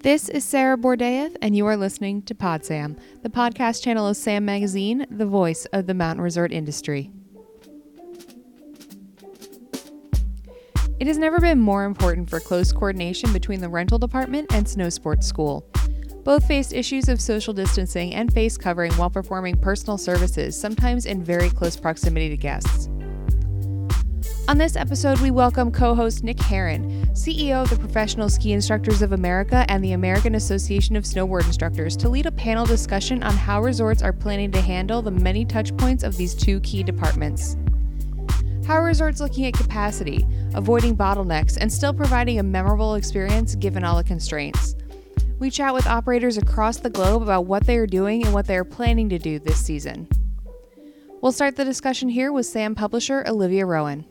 This is Sarah Bordeev, and you are listening to PodSam, the podcast channel of Sam Magazine, the voice of the mountain resort industry. It has never been more important for close coordination between the rental department and snow sports school. Both faced issues of social distancing and face covering while performing personal services, sometimes in very close proximity to guests. On this episode, we welcome co host Nick Herrin, CEO of the Professional Ski Instructors of America and the American Association of Snowboard Instructors, to lead a panel discussion on how resorts are planning to handle the many touchpoints of these two key departments. How are resorts looking at capacity, avoiding bottlenecks, and still providing a memorable experience given all the constraints? We chat with operators across the globe about what they are doing and what they are planning to do this season. We'll start the discussion here with SAM publisher Olivia Rowan.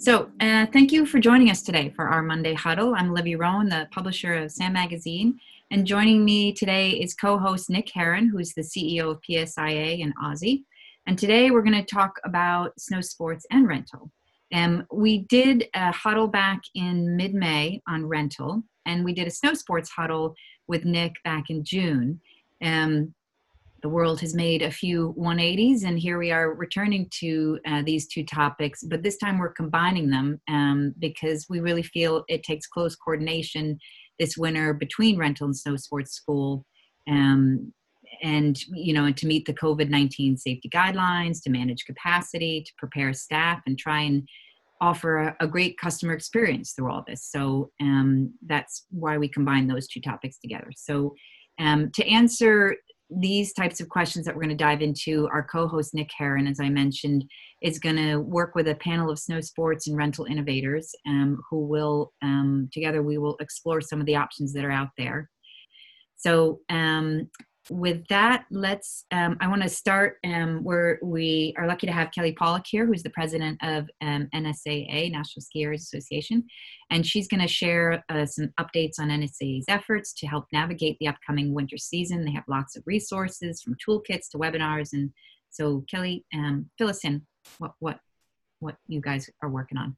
So, uh, thank you for joining us today for our Monday Huddle. I'm Olivia Rowan, the publisher of Sam Magazine, and joining me today is co host Nick Herrin, who's the CEO of PSIA in AASI. And today we're going to talk about snow sports and rental. Um, we did a huddle back in mid May on rental, and we did a snow sports huddle with Nick back in June. Um, the world has made a few 180s and here we are returning to uh, these two topics but this time we're combining them um, because we really feel it takes close coordination this winter between rental and snow sports school um, and you know to meet the covid-19 safety guidelines to manage capacity to prepare staff and try and offer a, a great customer experience through all this. So um, that's why we combine those two topics together. So um, to answer these types of questions that we're going to dive into, our co host Nick Herrin, as I mentioned, is going to work with a panel of snow sports and rental innovators um, who will, um, together, we will explore some of the options that are out there. So, um, with that, let's. Um, I want to start um, where we are lucky to have Kelly Pawlak here, who's the president of um, NSAA, National Ski Areas Association, and she's going to share uh, some updates on NSAA's efforts to help navigate the upcoming winter season. They have lots of resources, from toolkits to webinars, and so Kelly, um, fill us in what what what you guys are working on.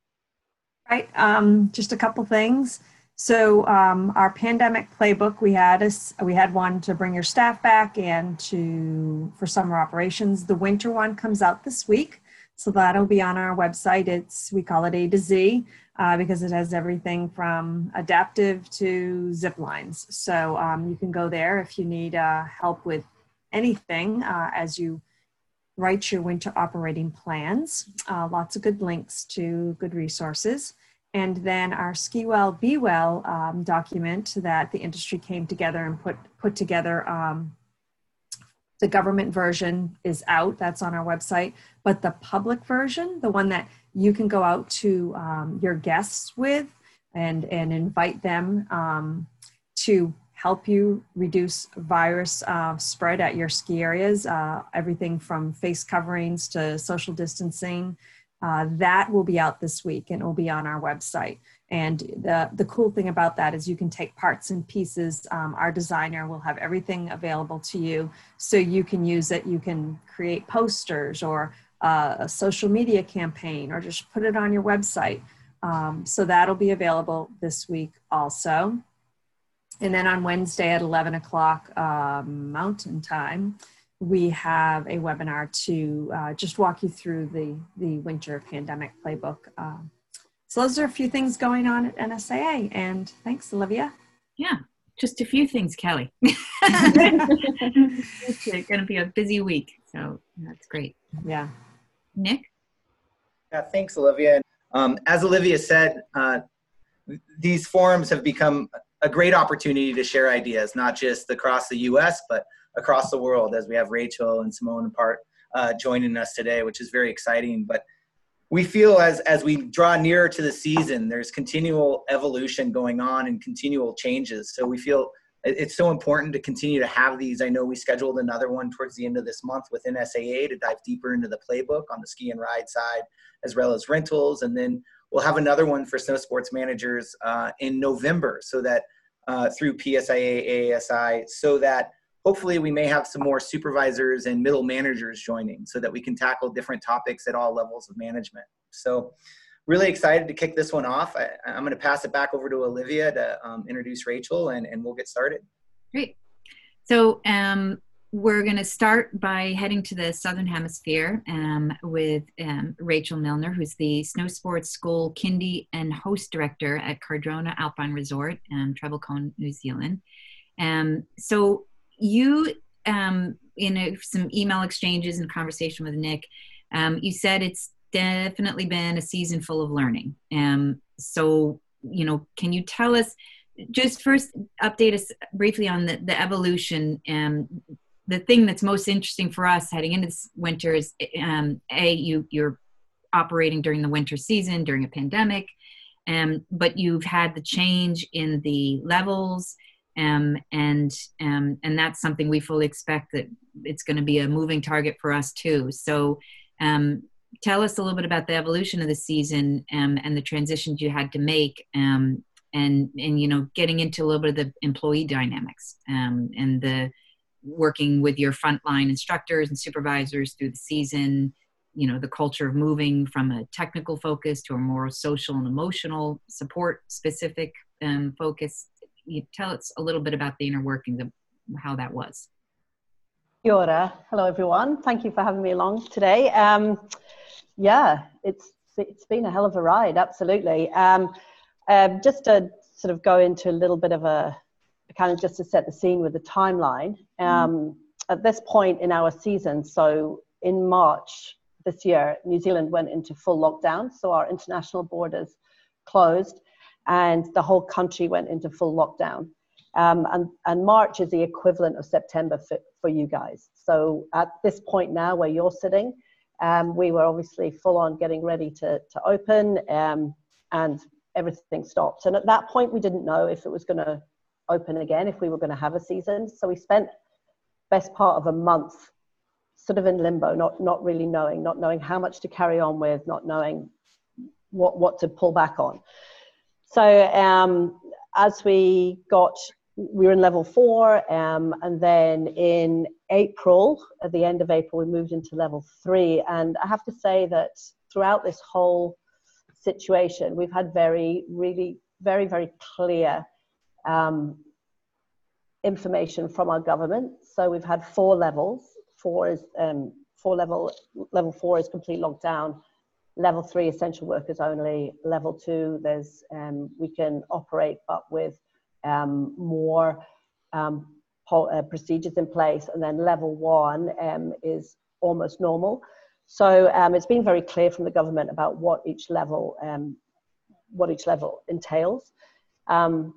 Right, um, just a couple things. So um, our pandemic playbook, we had a, we had one to bring your staff back and to for summer operations. The winter one comes out this week, so that'll be on our website. It's we call it A to Z uh, because it has everything from adaptive to zip lines. So um, you can go there if you need uh, help with anything uh, as you write your winter operating plans. Uh, lots of good links to good resources and then our ski well be well um, document that the industry came together and put put together um, the government version is out that's on our website but the public version the one that you can go out to um, your guests with and and invite them um, to help you reduce virus uh, spread at your ski areas uh, everything from face coverings to social distancing uh, that will be out this week and it will be on our website. And the, the cool thing about that is you can take parts and pieces. Um, our designer will have everything available to you so you can use it. You can create posters or uh, a social media campaign or just put it on your website. Um, so that'll be available this week also. And then on Wednesday at 11 o'clock uh, Mountain Time, we have a webinar to uh, just walk you through the, the winter pandemic playbook. Uh, so those are a few things going on at NSAA. And thanks, Olivia. Yeah, just a few things, Kelly. it's going to be a busy week. So that's great. Yeah. Nick? Yeah, thanks, Olivia. Um, as Olivia said, uh, these forums have become a great opportunity to share ideas, not just across the US, but across the world as we have Rachel and Simone part uh, joining us today, which is very exciting. But we feel as as we draw nearer to the season, there's continual evolution going on and continual changes. So we feel it's so important to continue to have these. I know we scheduled another one towards the end of this month with NSAA to dive deeper into the playbook on the ski and ride side, as well as rentals, and then we'll have another one for snow sports managers uh, in November, so that uh, through PSIA AASI, so that hopefully we may have some more supervisors and middle managers joining so that we can tackle different topics at all levels of management. So really excited to kick this one off. I, am going to pass it back over to Olivia to um, introduce Rachel, and, and we'll get started. Great. So um, we're going to start by heading to the Southern Hemisphere um, with um, Rachel Milner, who's the Snow Sports School Kindy and Host Director at Cardrona Alpine Resort, um, Cone, New Zealand. Um, so you, um, in a, some email exchanges and conversation with Nick, um, you said it's definitely been a season full of learning. Um, so, you know, can you tell us, just first update us briefly on the, the evolution And the thing that's most interesting for us heading into this winter is um, a you you're operating during the winter season during a pandemic um, but you've had the change in the levels um, and um, and that's something we fully expect that it's going to be a moving target for us too. So um, tell us a little bit about the evolution of the season um, and the transitions you had to make um, and and you know getting into a little bit of the employee dynamics um, and the working with your frontline instructors and supervisors through the season you know the culture of moving from a technical focus to a more social and emotional support specific focus you tell us a little bit about the inner workings of how that was Kia Hello, everyone. Thank you for having me along today. Um, yeah, it's it's been a hell of a ride, absolutely. Um, uh, just to sort of go into a little bit of a kind of just to set the scene with the timeline. Um, mm. At this point in our season, so in March this year, New Zealand went into full lockdown, so our international borders closed, and the whole country went into full lockdown. Um, and, and March is the equivalent of September for, for you guys. So at this point now, where you're sitting, um, we were obviously full on getting ready to, to open, um, and everything stopped. And at that point, we didn't know if it was going to open again if we were going to have a season. So we spent best part of a month sort of in limbo, not not really knowing, not knowing how much to carry on with, not knowing what what to pull back on. So um, as we got, we were in level four, um, and then in April, at the end of April, we moved into level three. And I have to say that throughout this whole situation, we've had very, really, very, very clear um, information from our government. So we've had four levels. Four is um, four level. Level four is complete lockdown. Level three, essential workers only. Level two, there's um, we can operate, but with um, more um, uh, procedures in place. And then level one um, is almost normal. So um, it's been very clear from the government about what each level what each level entails. Um,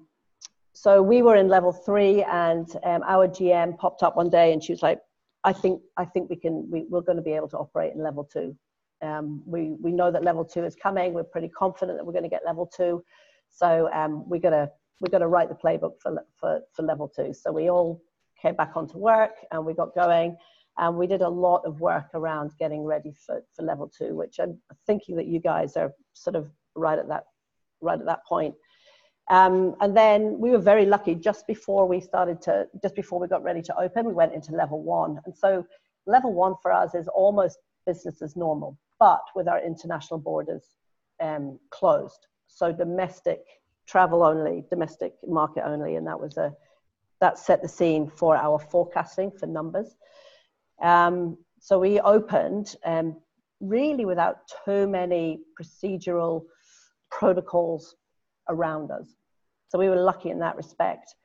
so we were in level three and um, our gm popped up one day and she was like i think i think we can we, we're going to be able to operate in level two um, we we know that level two is coming. We're pretty confident that we're going to get level two. So um, we're going to we're going to write the playbook for, for for level two. So we all came back onto work and we got going. And we did a lot of work around getting ready for, for level two which i'm thinking that you guys are sort of right at that right at that point. Um, and then we were very lucky just before we started to, just before we got ready to open, we went into level one. And so level one for us is almost business as normal, but with our international borders um, closed. So domestic travel only, domestic market only. And that was a, that set the scene for our forecasting for numbers. Um, so we opened um, really without too many procedural protocols around us. So we were lucky in that respect.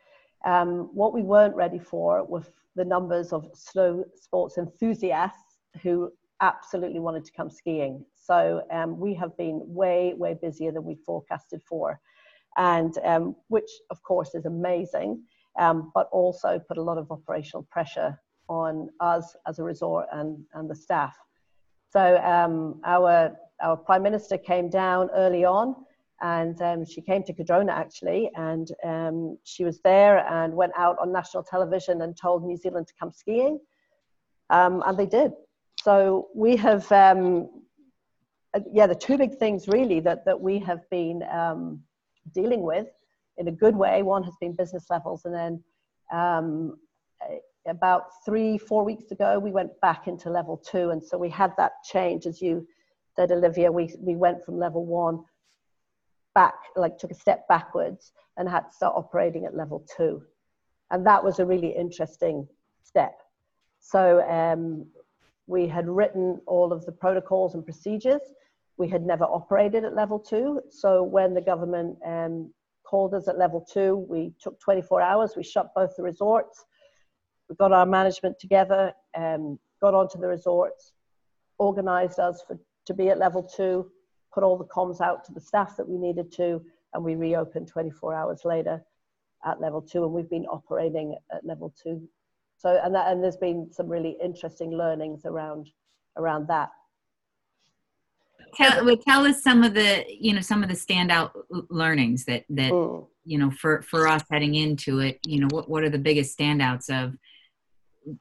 Um, what we weren't ready for was the numbers of snow sports enthusiasts who absolutely wanted to come skiing. So um, we have been way, way busier than we forecasted for, and um, which of course is amazing, um, but also put a lot of operational pressure on us as a resort and, and the staff. So um, our our prime minister came down early on and um, she came to Cardrona actually, and um, she was there and went out on national television and told New Zealand to come skiing, and they did. So we have, um, uh, yeah, the two big things really that that we have been um, dealing with in a good way. One has been business levels, and then um, about three, four weeks ago, we went back into level two, and so we had that change as you said Olivia, we, we went from level one back, like took a step backwards and had to start operating at level two. And that was a really interesting step. So um, we had written all of the protocols and procedures. We had never operated at level two. So when the government um, called us at level two, we took 24 hours. We shut both the resorts. We got our management together, um, got onto the resorts, organized us for, to be at level two, put all the comms out to the staff that we needed to, and we reopened 24 hours later at level two. And we've been operating at level two so and that and there's been some really interesting learnings around around that. Tell, well, tell us some of the you know some of the standout learnings that that mm. you know for for us heading into it you know what what are the biggest standouts of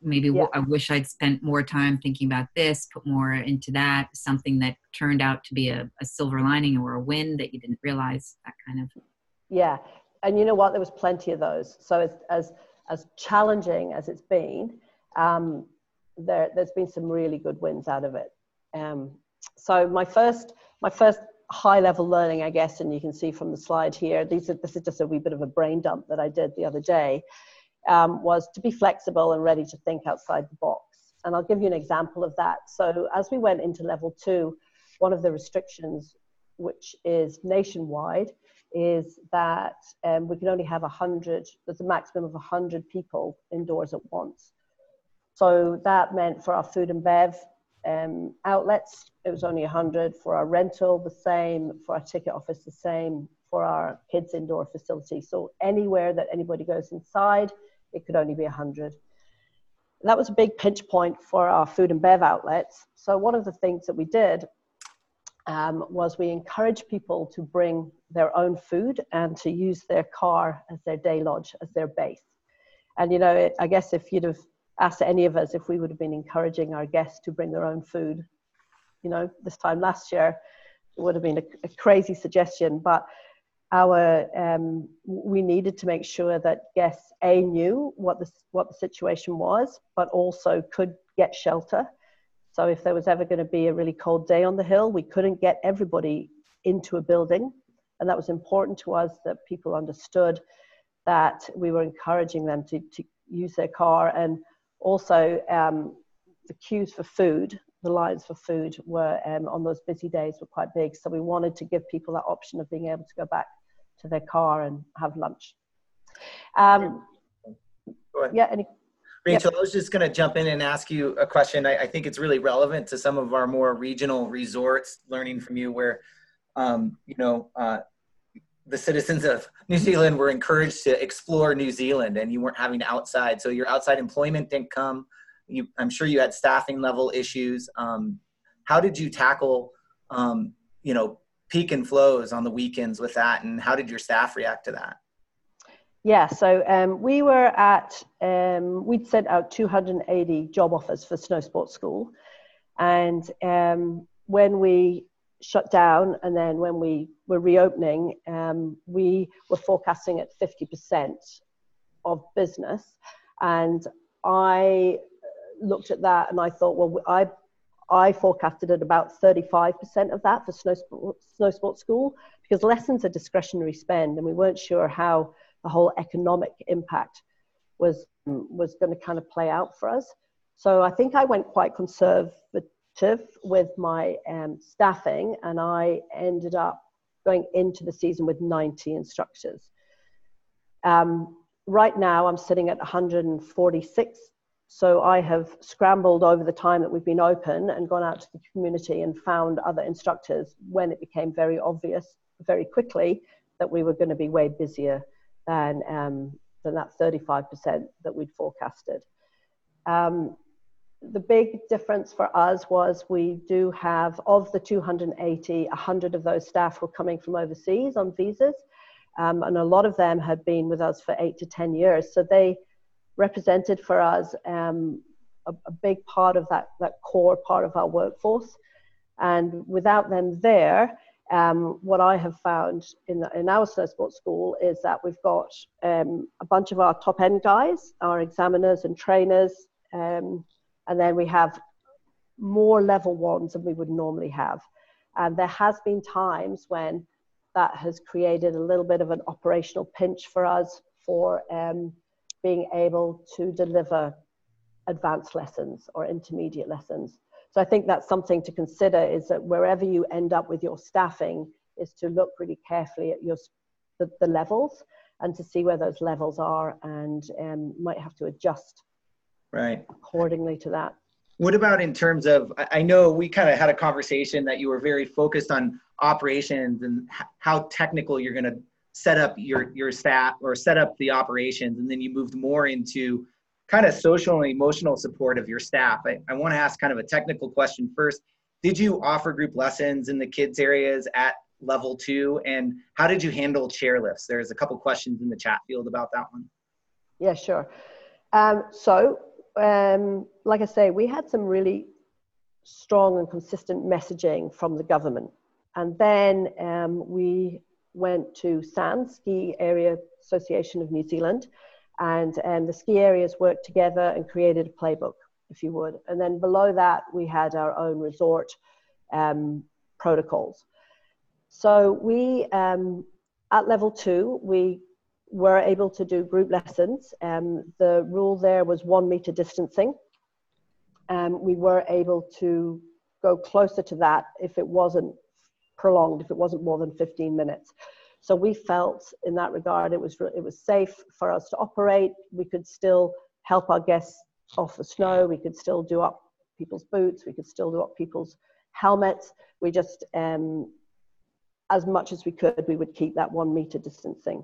maybe yeah. i wish i'd spent more time thinking about this put more into that something that turned out to be a, a silver lining or a win that you didn't realize that kind of. Yeah. And you know what? There was plenty of those. So as as as challenging as it's been, um, there, has been some really good wins out of it. Um, so my first, my first high level learning, I guess, and you can see from the slide here, these are, this is just a wee bit of a brain dump that I did the other day, um, was to be flexible and ready to think outside the box. And I'll give you an example of that. So as we went into level two, one of the restrictions, which is nationwide, is that um, we can only have 100, there's a maximum of 100 people indoors at once. So that meant for our food and bev um, outlets, it was only 100. For our rental, the same. For our ticket office, the same. For our kids' indoor facility. So anywhere that anybody goes inside, it could only be 100. That was a big pinch point for our food and bev outlets. So one of the things that we did um, was we encourage people to bring their own food and to use their car as their day lodge, as their base. And, you know, I guess if you'd have asked any of us if we would have been encouraging our guests to bring their own food, you know, this time last year, it would have been a, a crazy suggestion. But our um, we needed to make sure that guests a knew what the what the situation was, but also could get shelter so if there was ever going to be a really cold day on the hill, we couldn't get everybody into a building. And that was important to us that people understood that we were encouraging them to, to use their car. And also um, the queues for food, the lines for food were um, on those busy days were quite big. So we wanted to give people that option of being able to go back to their car and have lunch. Um, yeah, any Rachel, yep. I was just going to jump in and ask you a question. I, I, think it's really relevant to some of our more regional resorts, learning from you where, um, you know, uh, the citizens of New Zealand were encouraged to explore New Zealand and you weren't having outside. So your outside employment didn't come. You, I'm sure you had staffing level issues. Um, how did you tackle, um, you know, peak and flows on the weekends with that? And how did your staff react to that? Yeah, so um, we were at, um, we'd sent out 280 job offers for Snow Sports School. And um, when we shut down and then when we were reopening, um, we were forecasting at 50% of business. And I looked at that and I thought, well, I, I forecasted at about 35% of that for Snow Snow Sports School because lessons are discretionary spend and we weren't sure how the whole economic impact was was going to kind of play out for us. So I think I went quite conservative with my um, staffing, and I ended up going into the season with 90 instructors. Um, right now, I'm sitting at 146. So I have scrambled over the time that we've been open and gone out to the community and found other instructors when it became very obvious very quickly that we were going to be way busier than, um, than that 35% that we'd forecasted. Um, the big difference for us was we do have, of the 280, 100 of those staff were coming from overseas on visas. Um, and a lot of them had been with us for eight to 10 years. So they represented for us um, a, a, big part of that, that core part of our workforce. And without them there, um, what I have found in, the, in our snow sports school is that we've got um, a bunch of our top end guys, our examiners and trainers, um, and then we have more level ones than we would normally have. And there has been times when that has created a little bit of an operational pinch for us for um, being able to deliver advanced lessons or intermediate lessons. So I think that's something to consider is that wherever you end up with your staffing is to look really carefully at your the, the levels and to see where those levels are and um, might have to adjust right accordingly to that. What about in terms of, I know we kind of had a conversation that you were very focused on operations and how technical you're going to set up your, your staff or set up the operations. And then you moved more into kind of social and emotional support of your staff. I, I want to ask kind of a technical question first. Did you offer group lessons in the kids areas at level two? And how did you handle chairlifts? There's a couple questions in the chat field about that one. Yeah, sure. Um, so um, like I say, we had some really strong and consistent messaging from the government. And then um, we went to SANZ, Ski Area Association of New Zealand, and um, the ski areas worked together and created a playbook, if you would. And then below that, we had our own resort um, protocols. So we, um, at level two, we were able to do group lessons. Um, the rule there was one meter distancing. Um, we were able to go closer to that if it wasn't prolonged, if it wasn't more than 15 minutes. So we felt in that regard it was it was safe for us to operate. We could still help our guests off the snow. We could still do up people's boots. We could still do up people's helmets. We just um, as much as we could, we would keep that one meter distancing.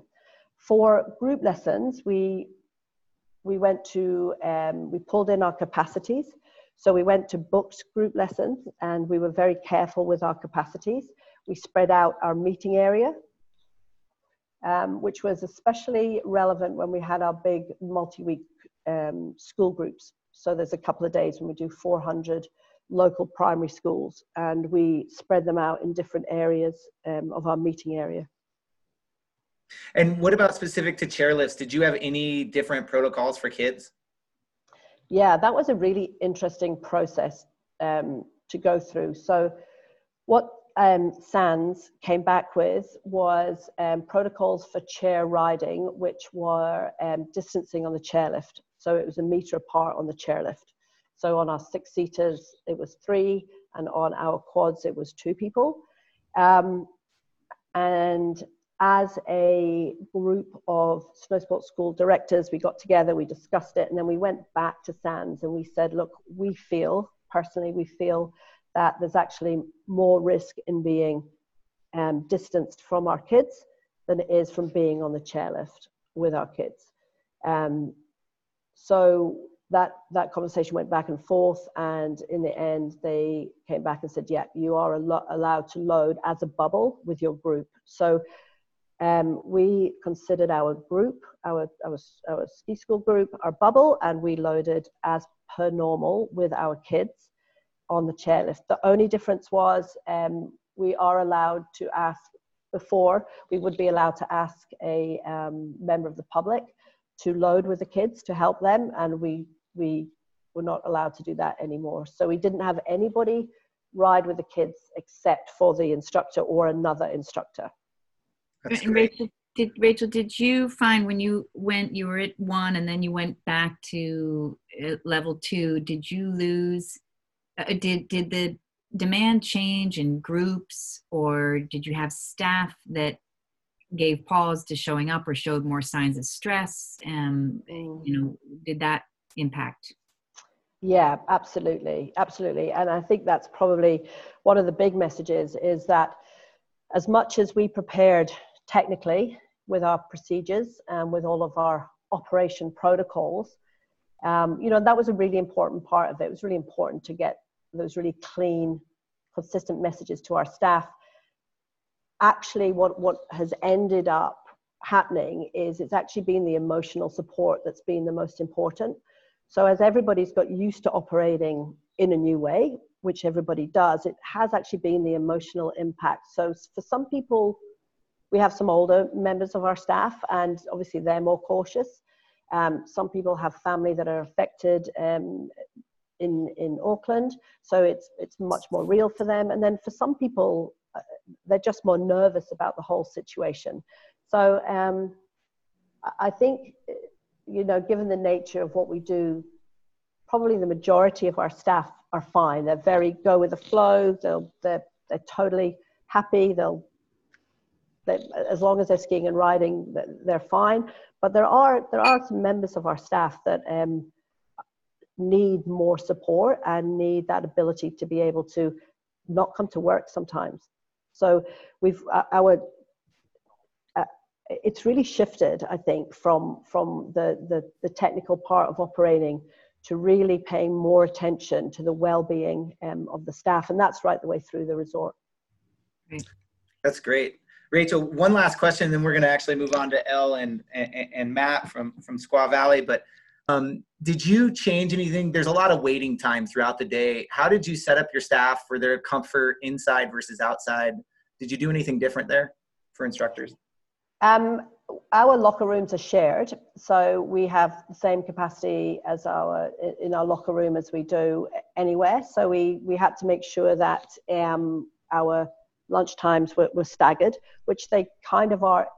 For group lessons, we we went to um, we pulled in our capacities. So we went to booked group lessons, and we were very careful with our capacities. We spread out our meeting area, um, which was especially relevant when we had our big multi-week um, school groups. So there's a couple of days when we do 400 local primary schools, and we spread them out in different areas um, of our meeting area. And what about specific to chairlifts? Did you have any different protocols for kids? Yeah, that was a really interesting process um, to go through. So, what um, SANZ came back with was um, protocols for chair riding, which were um, distancing on the chairlift. So, it was a meter apart on the chairlift. So, on our six seaters, it was three, and on our quads, it was two people. Um, and as a group of snow sports school directors, we got together, we discussed it, and then we went back to SANZ and we said, look, we feel, personally, we feel that there's actually more risk in being um, distanced from our kids than it is from being on the chairlift with our kids. Um, so that that conversation went back and forth, and in the end, they came back and said, "Yeah, you are al- allowed to load as a bubble with your group." So um, we considered our group, our, our, our ski school group, our bubble, and we loaded as per normal with our kids on the chairlift. The only difference was um, we are allowed to ask, before, we would be allowed to ask a um, member of the public to load with the kids to help them, and we, we were not allowed to do that anymore. So we didn't have anybody ride with the kids except for the instructor or another instructor. That's and great. Rachel, did Rachel, did you find when you went, you were at one and then you went back to uh, level two, did you lose, uh, did, did the demand change in groups or did you have staff that gave pause to showing up or showed more signs of stress? Um, you know, did that impact? Yeah, absolutely, absolutely. And I think that's probably one of the big messages is that as much as we prepared technically with our procedures and with all of our operation protocols. Um, you know, that was a really important part of it. It was really important to get those really clean, consistent messages to our staff. Actually, what, what has ended up happening is it's actually been the emotional support that's been the most important. So, as everybody's got used to operating in a new way, which everybody does, it has actually been the emotional impact. So, for some people, we have some older members of our staff, and obviously they're more cautious. Um, some people have family that are affected um, in in Auckland, so it's it's much more real for them. And then for some people, uh, they're just more nervous about the whole situation. So um, I think, you know, given the nature of what we do, probably the majority of our staff are fine. They're very go with the flow. They'll they're they're totally happy. They'll they, as long as they're skiing and riding, they're fine. But there are there are some members of our staff that um, need more support and need that ability to be able to not come to work sometimes. So we've uh, our uh, it's really shifted, I think, from from the, the the technical part of operating to really paying more attention to the well-being um, of the staff, and that's right the way through the resort. That's great. Rachel, one last question, then we're going to actually move on to Elle and, and, and Matt from, from Squaw Valley. But um, did you change anything? There's a lot of waiting time throughout the day. How did you set up your staff for their comfort inside versus outside? Did you do anything different there for instructors? Um, our locker rooms are shared, so we have the same capacity as our in our locker room as we do anywhere. So we we had to make sure that um, our lunch times were, were staggered, which they kind of are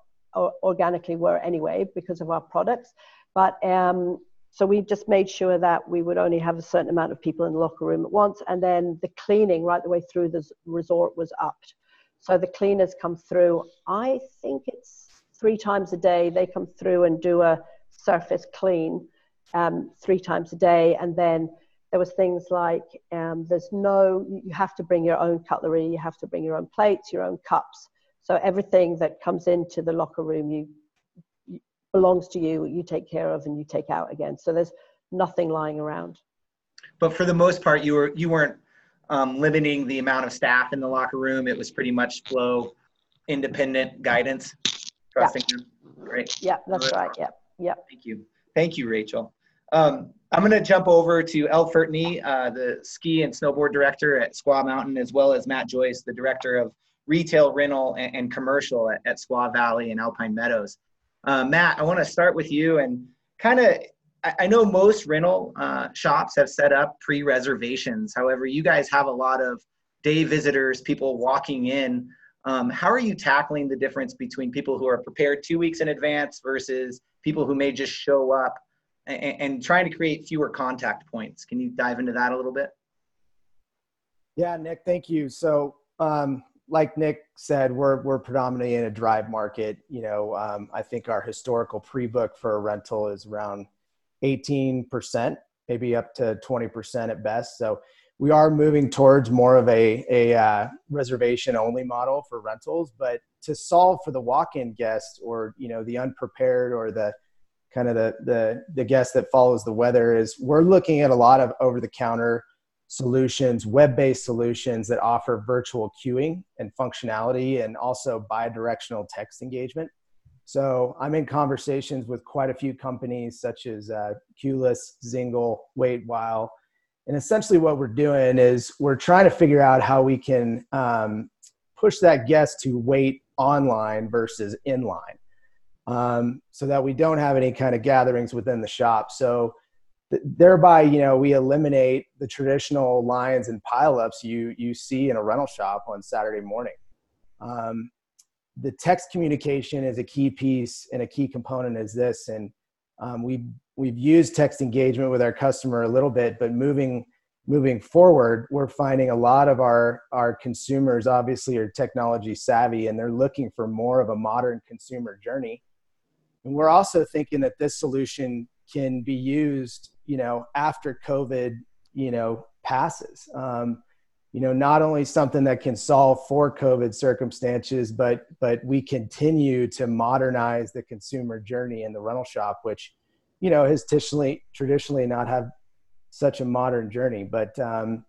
organically were anyway because of our products. But um, so we just made sure that we would only have a certain amount of people in the locker room at once, and then the cleaning right the way through the resort was upped. So the cleaners come through. I think it's three times a day. They come through and do a surface clean um, three times a day, and then there was things like um, there's no you have to bring your own cutlery you have to bring your own plates your own cups so everything that comes into the locker room you, you belongs to you you take care of and you take out again so there's nothing lying around but for the most part you were you weren't um, limiting the amount of staff in the locker room it was pretty much flow independent guidance trusting yeah. Great. Yeah, that's right. Yeah. Yeah. Thank you. Thank you, Rachel. Um, I'm going to jump over to Elle Fertney, uh, the ski and snowboard director at Squaw Mountain, as well as Matt Joyce, the director of retail, rental, and, and commercial at, at, Squaw Valley and Alpine Meadows. Uh, Matt, I want to start with you and kind of. I, I know most rental uh, shops have set up pre-reservations. However, you guys have a lot of day visitors, people walking in. Um, how are you tackling the difference between people who are prepared two weeks in advance versus people who may just show up and, and trying to create fewer contact points. Can you dive into that a little bit? Yeah, Nick, thank you. So, um, like Nick said, we're we're predominantly in a drive market. You know, um, I think our historical pre-book for a rental is around 18%, maybe up to 20% at best. So we are moving towards more of a a uh, reservation only model for rentals. But to solve for the walk-in guest or you know the unprepared or the kind of the the the guest that follows the weather is we're looking at a lot of over the counter solutions web-based solutions that offer virtual queuing and functionality and also bi-directional text engagement. So i'm in conversations with quite a few companies such as uh, QLess, Zingle, Waitwhile, and essentially what we're doing is we're trying to figure out how we can um, push that guest to wait online versus inline um, so that we don't have any kind of gatherings within the shop. So th- thereby, you know, we eliminate the traditional lines and pileups you you see in a rental shop on Saturday morning. Um, the text communication is a key piece and a key component is this, and um, we we've used text engagement with our customer a little bit, but moving moving forward, we're finding a lot of our our consumers obviously are technology savvy and they're looking for more of a modern consumer journey and we're also thinking that this solution can be used, you know, after COVID, you know, passes. Um, you know, not only something that can solve for COVID circumstances, but but we continue to modernize the consumer journey in the rental shop, which, you know, has traditionally traditionally not have such a modern journey. But um,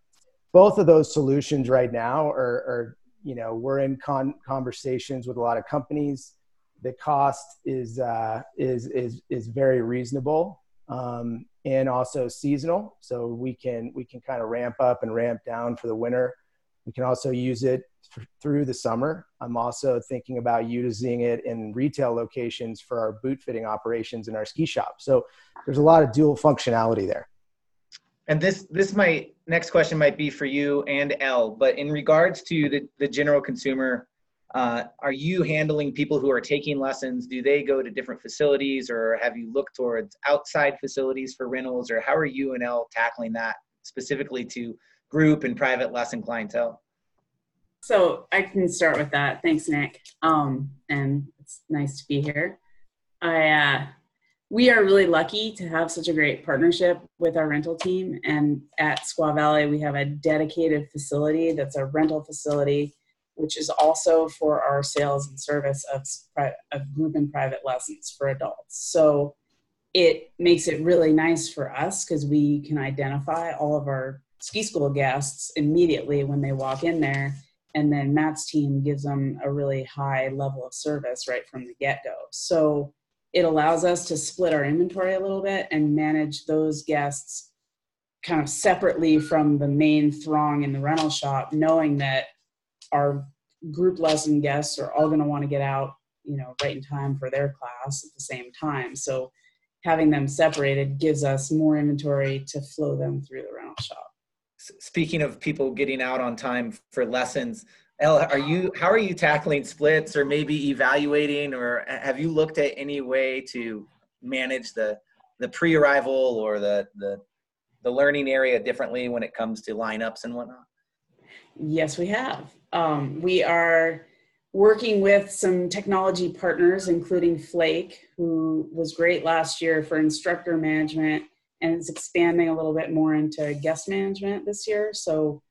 both of those solutions right now are, are you know, we're in con- conversations with a lot of companies the cost is uh, is is is very reasonable um, and also seasonal. So we can we can kind of ramp up and ramp down for the winter. We can also use it through the summer. I'm also thinking about using it in retail locations for our boot fitting operations in our ski shop. So there's a lot of dual functionality there. And this this might next question might be for you and Elle, but in regards to the, the general consumer, uh, are you handling people who are taking lessons? Do they go to different facilities or have you looked towards outside facilities for rentals or how are you and Elle tackling that specifically to group and private lesson clientele? So I can start with that. Thanks, Nick. Um, and it's nice to be here. I uh, we are really lucky to have such a great partnership with our rental team. And at Squaw Valley, we have a dedicated facility that's a rental facility, which is also for our sales and service of, of group and private lessons for adults. So it makes it really nice for us because we can identify all of our ski school guests immediately when they walk in there. And then Matt's team gives them a really high level of service right from the get go. So it allows us to split our inventory a little bit and manage those guests kind of separately from the main throng in the rental shop, knowing that our group lesson guests are all going to want to get out, you know, right in time for their class at the same time. So having them separated gives us more inventory to flow them through the rental shop. Speaking of people getting out on time for lessons, Elle, are you how are you tackling splits or maybe evaluating or have you looked at any way to manage the the pre-arrival or the the the learning area differently when it comes to lineups and whatnot? Yes, we have. Um, we are working with some technology partners, including Flaik, who was great last year for instructor management and is expanding a little bit more into guest management this year. So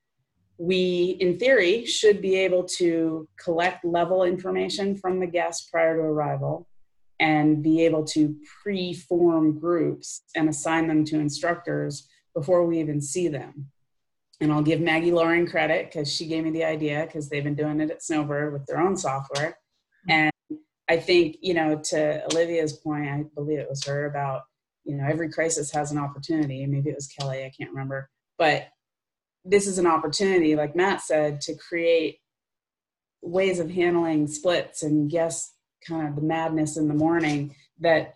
we, in theory, should be able to collect level information from the guests prior to arrival and be able to pre-form groups and assign them to instructors before we even see them. And I'll give Maggie Lauren credit because she gave me the idea because they've been doing it at Snowbird with their own software. Mm-hmm. And I think, you know, to Olivia's point, I believe it was her about, you know, every crisis has an opportunity. Maybe it was Kelly, I can't remember. But this is an opportunity, like Matt said, to create ways of handling splits and guest kind of the madness in the morning that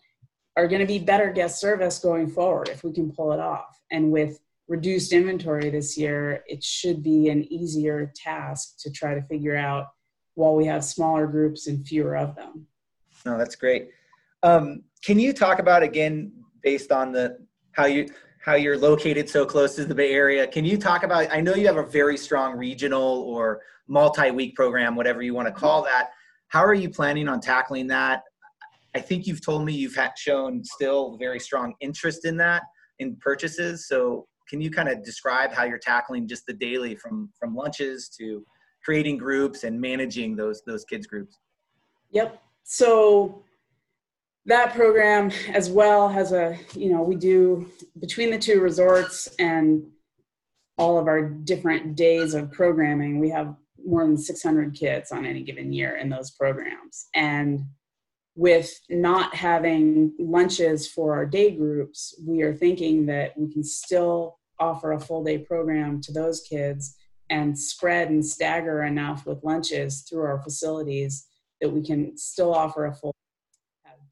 are going to be better guest service going forward if we can pull it off. And with reduced inventory this year, it should be an easier task to try to figure out while we have smaller groups and fewer of them. No, that's great. Um, can you talk about again, based on the how you how you're located so close to the Bay Area. Can you talk about? I know you have a very strong regional or multi-week program, whatever you want to call that. How are you planning on tackling that? I think you've told me you've had shown still very strong interest in that in purchases. So can you kind of describe how you're tackling just the daily from from lunches to creating groups and managing those those kids groups? Yep. So that program as well has a you know we do between the two resorts and all of our different days of programming we have more than 600 kids on any given year in those programs and with not having lunches for our day groups we are thinking that we can still offer a full day program to those kids and spread and stagger enough with lunches through our facilities that we can still offer a full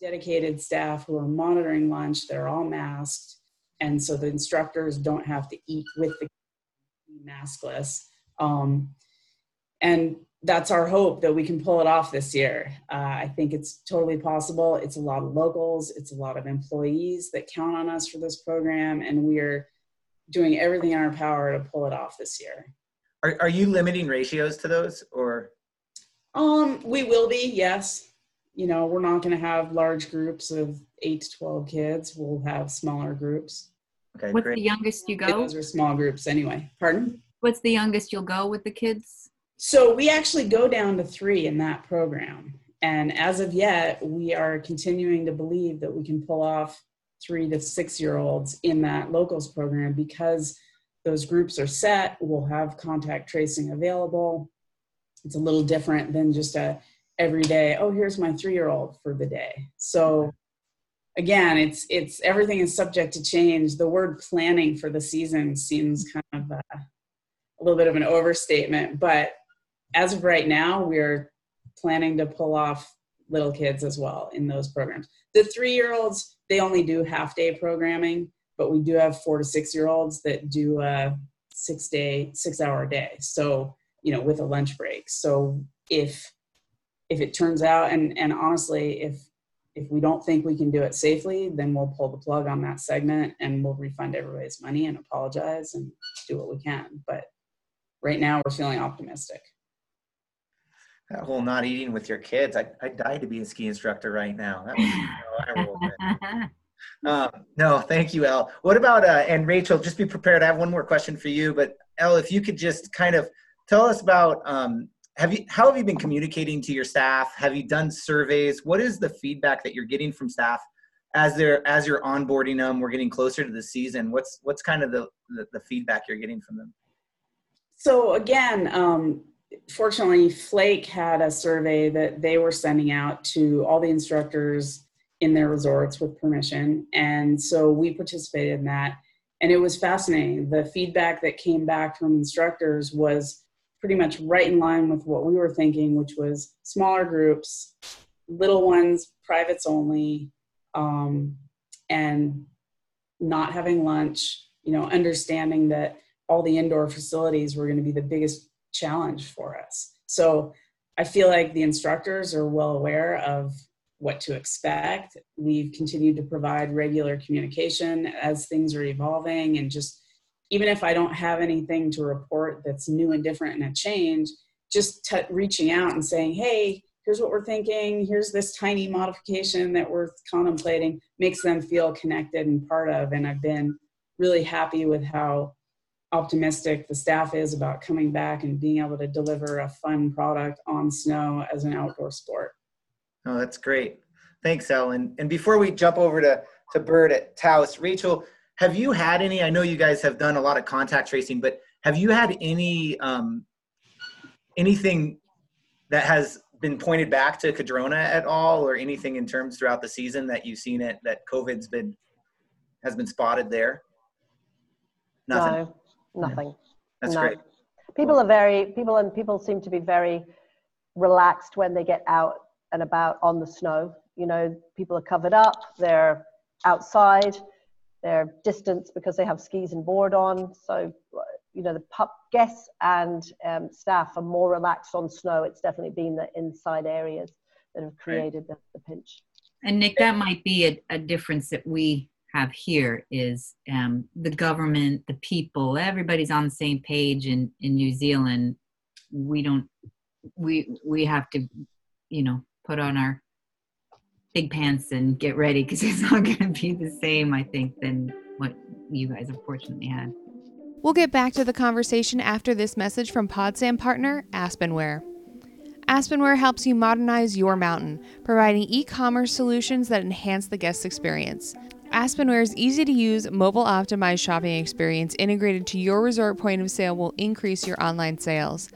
dedicated staff who are monitoring lunch. They're all masked. And so the instructors don't have to eat with the maskless. Um, and that's our hope that we can pull it off this year. Uh, I think it's totally possible. It's a lot of locals, it's a lot of employees that count on us for this program, and we're doing everything in our power to pull it off this year. Are, are you limiting ratios to those or? Um, we will be, yes you know, we're not going to have large groups of eight to 12 kids. We'll have smaller groups. Okay, What's great. the youngest you go? Those are small groups anyway. Pardon? What's the youngest you'll go with the kids? So we actually go down to three in that program. And as of yet, we are continuing to believe that we can pull off three to six year olds in that locals program because those groups are set. We'll have contact tracing available. It's a little different than just a every day oh here's my three year old for the day so again it's it's everything is subject to change the word planning for the season seems kind of a, a little bit of an overstatement but as of right now we're planning to pull off little kids as well in those programs the three year olds they only do half day programming but we do have four to six year olds that do a six day, six hour day. So, you know, with a lunch break. So if if it turns out and and honestly, if if we don't think we can do it safely, then we'll pull the plug on that segment and we'll refund everybody's money and apologize and do what we can. But right now we're feeling optimistic. That whole not eating with your kids, I, I'd die to be a ski instructor right now. That was, um, no, thank you, Elle. What about, uh, and Rachel, just be prepared. I have one more question for you, but Elle, if you could just kind of tell us about, um, have you, how have you been communicating to your staff? Have you done surveys? What is the feedback that you're getting from staff as they're, as you're onboarding them, we're getting closer to the season. What's, what's kind of the, the, the feedback you're getting from them? So again, um, fortunately, Flaik had a survey that they were sending out to all the instructors in their resorts with permission. And so we participated in that. And it was fascinating. The feedback that came back from instructors was pretty much right in line with what we were thinking, which was smaller groups, little ones, privates only, um, and not having lunch, you know, understanding that all the indoor facilities were going to be the biggest challenge for us. So I feel like the instructors are well aware of what to expect. We've continued to provide regular communication as things are evolving and just even if I don't have anything to report that's new and different and a change, just t- reaching out and saying, hey, here's what we're thinking, here's this tiny modification that we're contemplating, makes them feel connected and part of. And I've been really happy with how optimistic the staff is about coming back and being able to deliver a fun product on snow as an outdoor sport. Oh, that's great. Thanks, Ellen. And before we jump over to, to Bert at Taos, Rachel, have you had any? I know you guys have done a lot of contact tracing, but have you had any um, anything that has been pointed back to Cardrona at all, or anything in terms throughout the season that you've seen it that COVID's been has been spotted there? Nothing. No, nothing. That's no. great. People are very people and people seem to be very relaxed when they get out and about on the snow. You know, people are covered up. They're outside they're distanced because they have skis and board on. So, you know, the pup guests and um, staff are more relaxed on snow. It's definitely been the inside areas that have created right. the, the, pinch. And Nick, that might be a, a difference that we have here is um, the government, the people, everybody's on the same page in, in New Zealand. We don't, we, we have to, you know, put on our big pants and get ready because it's not going to be the same, I think, than what you guys unfortunately had. We'll get back to the conversation after this message from PodSam partner Aspenware. Aspenware helps you modernize your mountain, providing e commerce solutions that enhance the guest experience. Aspenware's easy to use, mobile optimized shopping experience integrated to your resort point of sale will increase your online sales.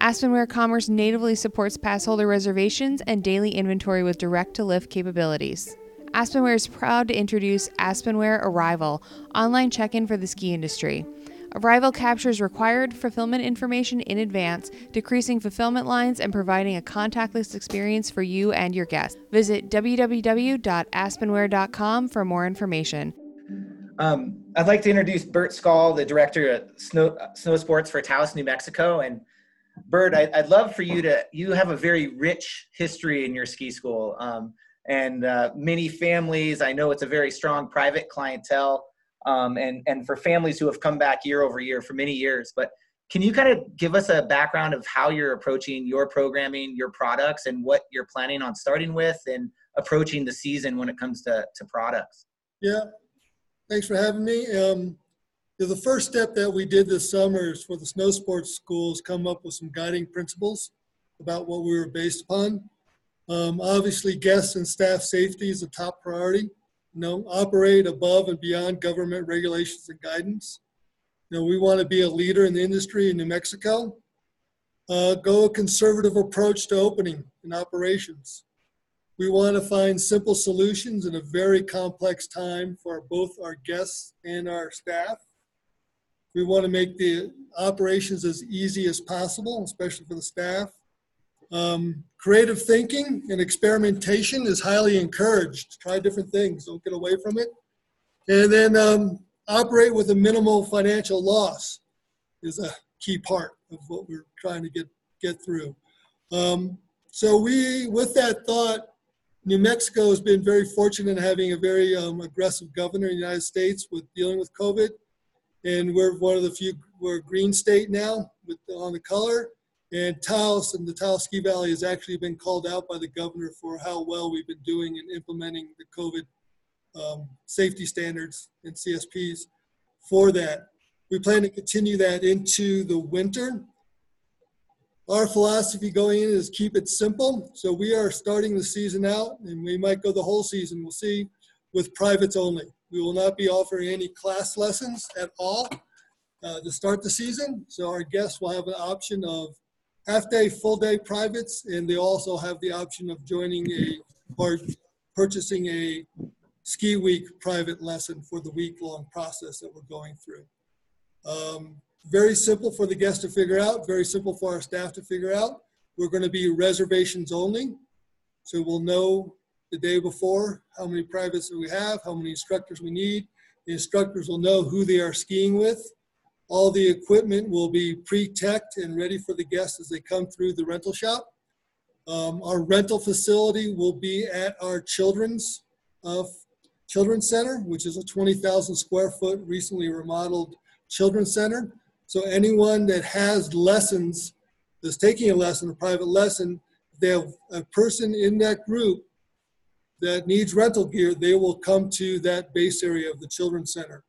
Aspenware Commerce natively supports passholder reservations and daily inventory with direct to lift capabilities. Aspenware is proud to introduce Aspenware Arrival, online check in for the ski industry. Arrival captures required fulfillment information in advance, decreasing fulfillment lines and providing a contactless experience for you and your guests. Visit www.aspenware.com for more information. Um, I'd like to introduce Bert Skall, the director of snow, snow sports for Taos, New Mexico, and Bert, I, would love for you to, you have a very rich history in your ski school um, and uh, many families. I know it's a very strong private clientele um, and, and for families who have come back year over year for many years. But can you kind of give us a background of how you're approaching your programming, your products, and what you're planning on starting with and approaching the season when it comes to, to products? Yeah, thanks for having me. Um, the first step that we did this summer is for the snow sports schools come up with some guiding principles about what we were based upon. Um, obviously, guests and staff safety is a top priority. You know, operate above and beyond government regulations and guidance. You know, we want to be a leader in the industry in New Mexico. Uh, go a conservative approach to opening and operations. We want to find simple solutions in a very complex time for both our guests and our staff. We want to make the operations as easy as possible, especially for the staff. Um, creative thinking and experimentation is highly encouraged. Try different things, don't get away from it. And then um, operate with a minimal financial loss is a key part of what we're trying to get, get through. Um, so we, with that thought, New Mexico has been very fortunate in having a very um, aggressive governor in the United States with dealing with COVID. And we're one of the few, we're a green state now with on the color. And Taos and the Taos Ski Valley has actually been called out by the governor for how well we've been doing in implementing the COVID um, safety standards and CSPs for that. We plan to continue that into the winter our philosophy going in is keep it simple. So we are starting the season out, and we might go the whole season, we'll see, with privates only. We will not be offering any class lessons at all uh, to start the season. So our guests will have an option of half day, full day privates, and they also have the option of joining a or purchasing a ski week private lesson for the week long process that we're going through. Um, very simple for the guest to figure out, very simple for our staff to figure out. We're going to be reservations only. So we'll know the day before how many privates we have, how many instructors we need. The instructors will know who they are skiing with. All the equipment will be pre-teched and ready for the guests as they come through the rental shop. Um, our rental facility will be at our children's uh, children's center, which is a 20,000 square foot recently remodeled children's center. So anyone that has lessons, that's taking a lesson, a private lesson, they have a person in that group that needs rental gear, they will come to that base area of the Children's Center.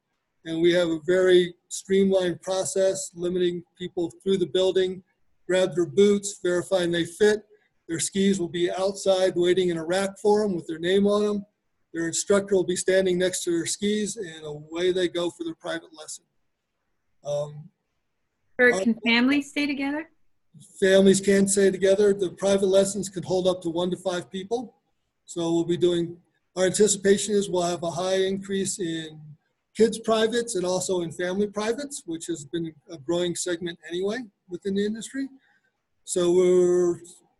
And we have a very streamlined process, limiting people through the building, grab their boots, verifying they fit. Their skis will be outside waiting in a rack for them with their name on them. Their instructor will be standing next to their skis, and away they go for their private lesson. Um, or can families stay together? Families can stay together. The private lessons can hold up to one to five people. So we'll be doing, our anticipation is we'll have a high increase in kids privates and also in family privates, which has been a growing segment anyway within the industry. So we're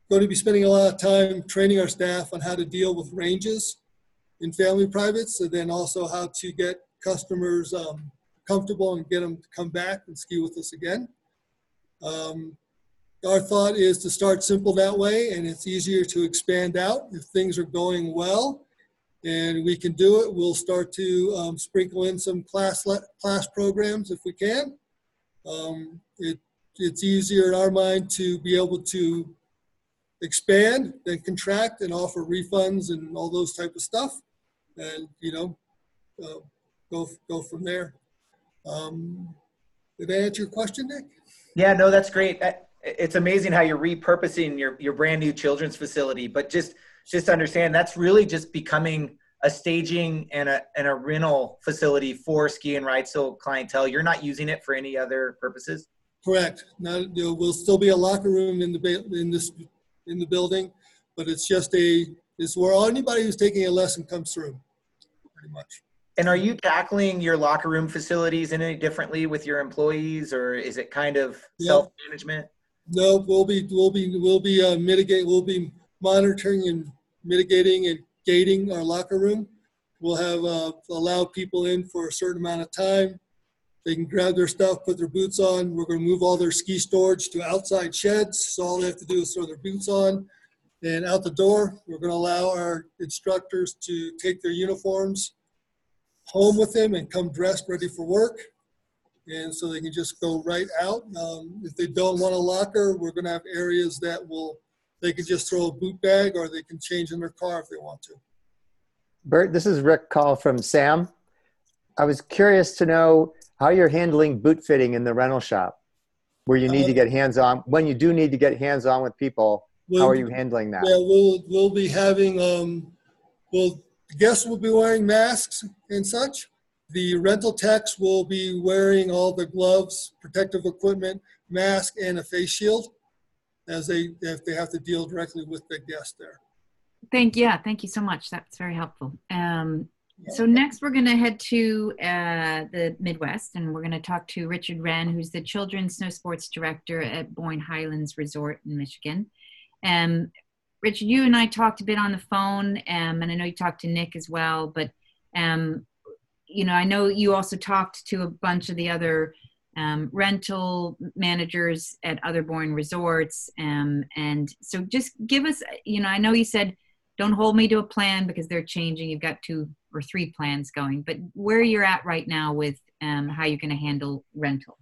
going to be spending a lot of time training our staff on how to deal with ranges in family privates and then also how to get customers um, comfortable and get them to come back and ski with us again. Um, our thought is to start simple that way and it's easier to expand out if things are going well and we can do it. We'll start to um, sprinkle in some class class programs if we can. Um, it, it's easier in our mind to be able to expand than contract and offer refunds and all those type of stuff and you know uh, go go from there um, did I answer your question, Nick? Yeah, no, that's great. It's amazing how you're repurposing your, your brand new children's facility, but just just understand that's really just becoming a staging and a and a rental facility for ski and ride so clientele. You're not using it for any other purposes. Correct. Now there will still be a locker room in the in this in the building, but it's just a it's where anybody who's taking a lesson comes through, pretty much. And are you tackling your locker room facilities any differently with your employees, or is it kind of self management? No, we'll be we'll be we'll be uh, mitigate we'll be monitoring and mitigating and gating our locker room. We'll have uh, allow people in for a certain amount of time. They can grab their stuff, put their boots on. We're going to move all their ski storage to outside sheds. So all they have to do is throw their boots on and out the door. We're going to allow our instructors to take their uniforms home with them and come dressed ready for work. And so they can just go right out. Um, if they don't want a locker, we're going to have areas that will, they can just throw a boot bag or they can change in their car if they want to. Bert, this is Rick Kahl from SAM. I was curious to know how you're handling boot fitting in the rental shop where you need uh, to get hands on. When you do need to get hands on with people, we'll, how are you handling that? Yeah, we'll, we'll be having, um, we'll guests will be wearing masks and such. The rental techs will be wearing all the gloves, protective equipment, mask, and a face shield as they if they have to deal directly with the guest there. Thank yeah, thank you so much. That's very helpful. Um, so next we're going to head to uh, the Midwest and we're going to talk to Richard Wren, who's the Children's Snow Sports Director at Boyne Highlands Resort in Michigan. Um, Richard, you and I talked a bit on the phone, um, and I know you talked to Nick as well, but um, you know, I know you also talked to a bunch of the other um, rental managers at other Boyne resorts. Um, and so just give us, you know, I know you said don't hold me to a plan because they're changing. You've got two or three plans going, but where you're at right now with um, how you're going to handle rental.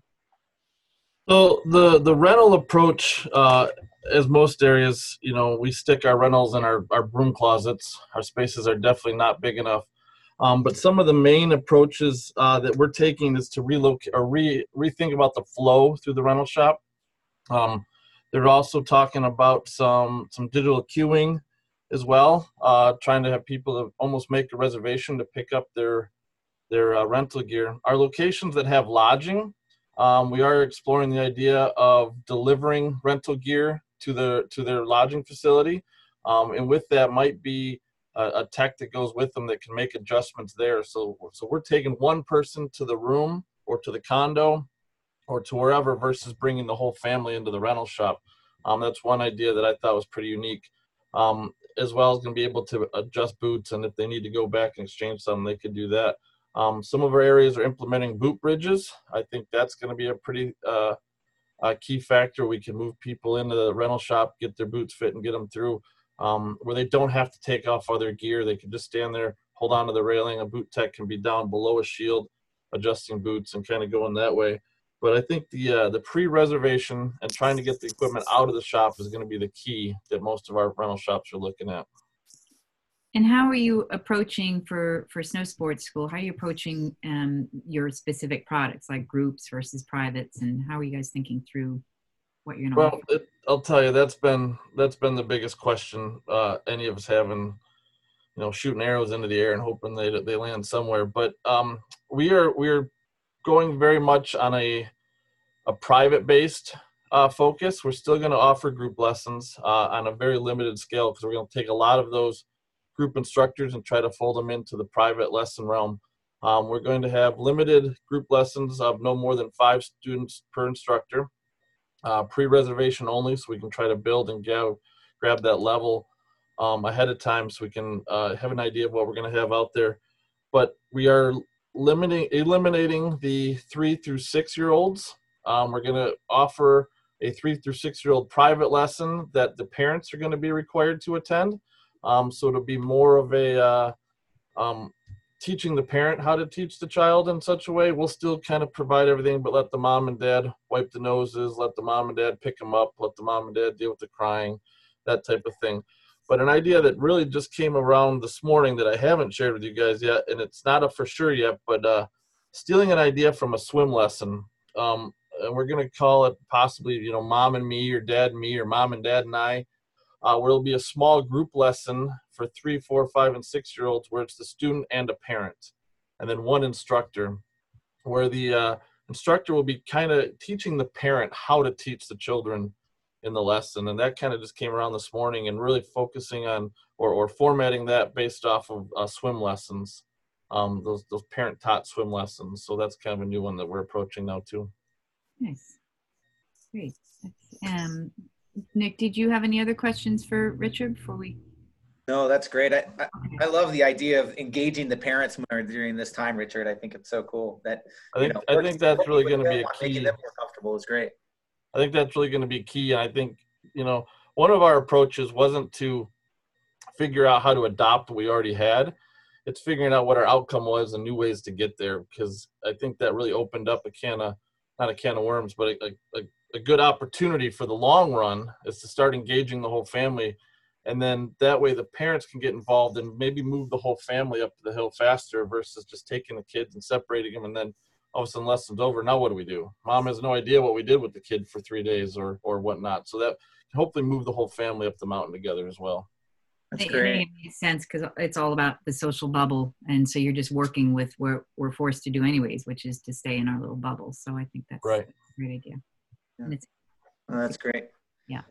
So the the rental approach, uh, as most areas, you know, we stick our rentals in our, our broom closets. Our spaces are definitely not big enough. Um, but some of the main approaches uh, that we're taking is to relocate or re, rethink about the flow through the rental shop. Um, they're also talking about some some digital queuing as well, uh, trying to have people almost make a reservation to pick up their their uh, rental gear. Our locations that have lodging, um, we are exploring the idea of delivering rental gear to the to their lodging facility, um, and with that might be a, a, tech that goes with them that can make adjustments there. So so we're taking one person to the room or to the condo or to wherever versus bringing the whole family into the rental shop. Um, that's one idea that I thought was pretty unique. Um, as well as going to be able to adjust boots, and if they need to go back and exchange some, they could do that. Um, some of our areas are implementing boot bridges. I think that's going to be a pretty uh, a key factor. We can move people into the rental shop, get their boots fit, and get them through um, where they don't have to take off other gear. They can just stand there, hold on to the railing. A boot tech can be down below a shield, adjusting boots and kind of going that way. But I think the uh, the pre-reservation and trying to get the equipment out of the shop is going to be the key that most of our rental shops are looking at. And how are you approaching for for snow sports school? How are you approaching um, your specific products, like groups versus privates, and how are you guys thinking through what you're going to? Well, it, I'll tell you that's been that's been the biggest question uh, any of us having, you know, shooting arrows into the air and hoping they they land somewhere. But um, we are we are going very much on a a private based uh, focus. We're still going to offer group lessons uh, on a very limited scale because we're going to take a lot of those group instructors and try to fold them into the private lesson realm. Um, we're going to have limited group lessons of no more than five students per instructor, uh, pre-reservation only, so we can try to build and grab, grab that level um, ahead of time so we can uh, have an idea of what we're going to have out there. But we are limiting eliminating the three through six year olds. Um, we're going to offer a three through six year old private lesson that the parents are going to be required to attend. Um, so it'll be more of a uh, um, teaching the parent how to teach the child in such a way. We'll still kind of provide everything, but let the mom and dad wipe the noses, let the mom and dad pick them up, let the mom and dad deal with the crying, that type of thing. But an idea that really just came around this morning that I haven't shared with you guys yet, and it's not a for sure yet, but uh, stealing an idea from a swim lesson. Um, and we're going to call it possibly, you know, mom and me, or dad and me, or mom and dad and I uh, where it'll be a small group lesson for three, four, five, and six year olds where it's the student and a parent, and then one instructor, where the uh, instructor will be kind of teaching the parent how to teach the children in the lesson. And that kind of just came around this morning and really focusing on or, or formatting that based off of uh, swim lessons, um, those, those parent taught swim lessons. So that's kind of a new one that we're approaching now too. Nice. Great. Um, Nick, did you have any other questions for Richard before we? No, that's great. I, I, I love the idea of engaging the parents more during this time, Richard. I think it's so cool that I think know, I think that's really going to be a key. Making them more comfortable is great. I think that's really going to be key. I think you know one of our approaches wasn't to figure out how to adopt what we already had. It's figuring out what our outcome was and new ways to get there because I think that really opened up a can of not a can of worms, but a, a, a good opportunity for the long run is to start engaging the whole family and then that way the parents can get involved and maybe move the whole family up the hill faster versus just taking the kids and separating them and then all of a sudden lessons over now what do we do mom has no idea what we did with the kid for three days or or whatnot so that can hopefully move the whole family up the mountain together as well that's great. It makes sense because it's all about the social bubble, and so you're just working with what we're forced to do anyways, which is to stay in our little bubbles. So I think that's right. a great idea. Yeah. Oh, that's great. Yeah.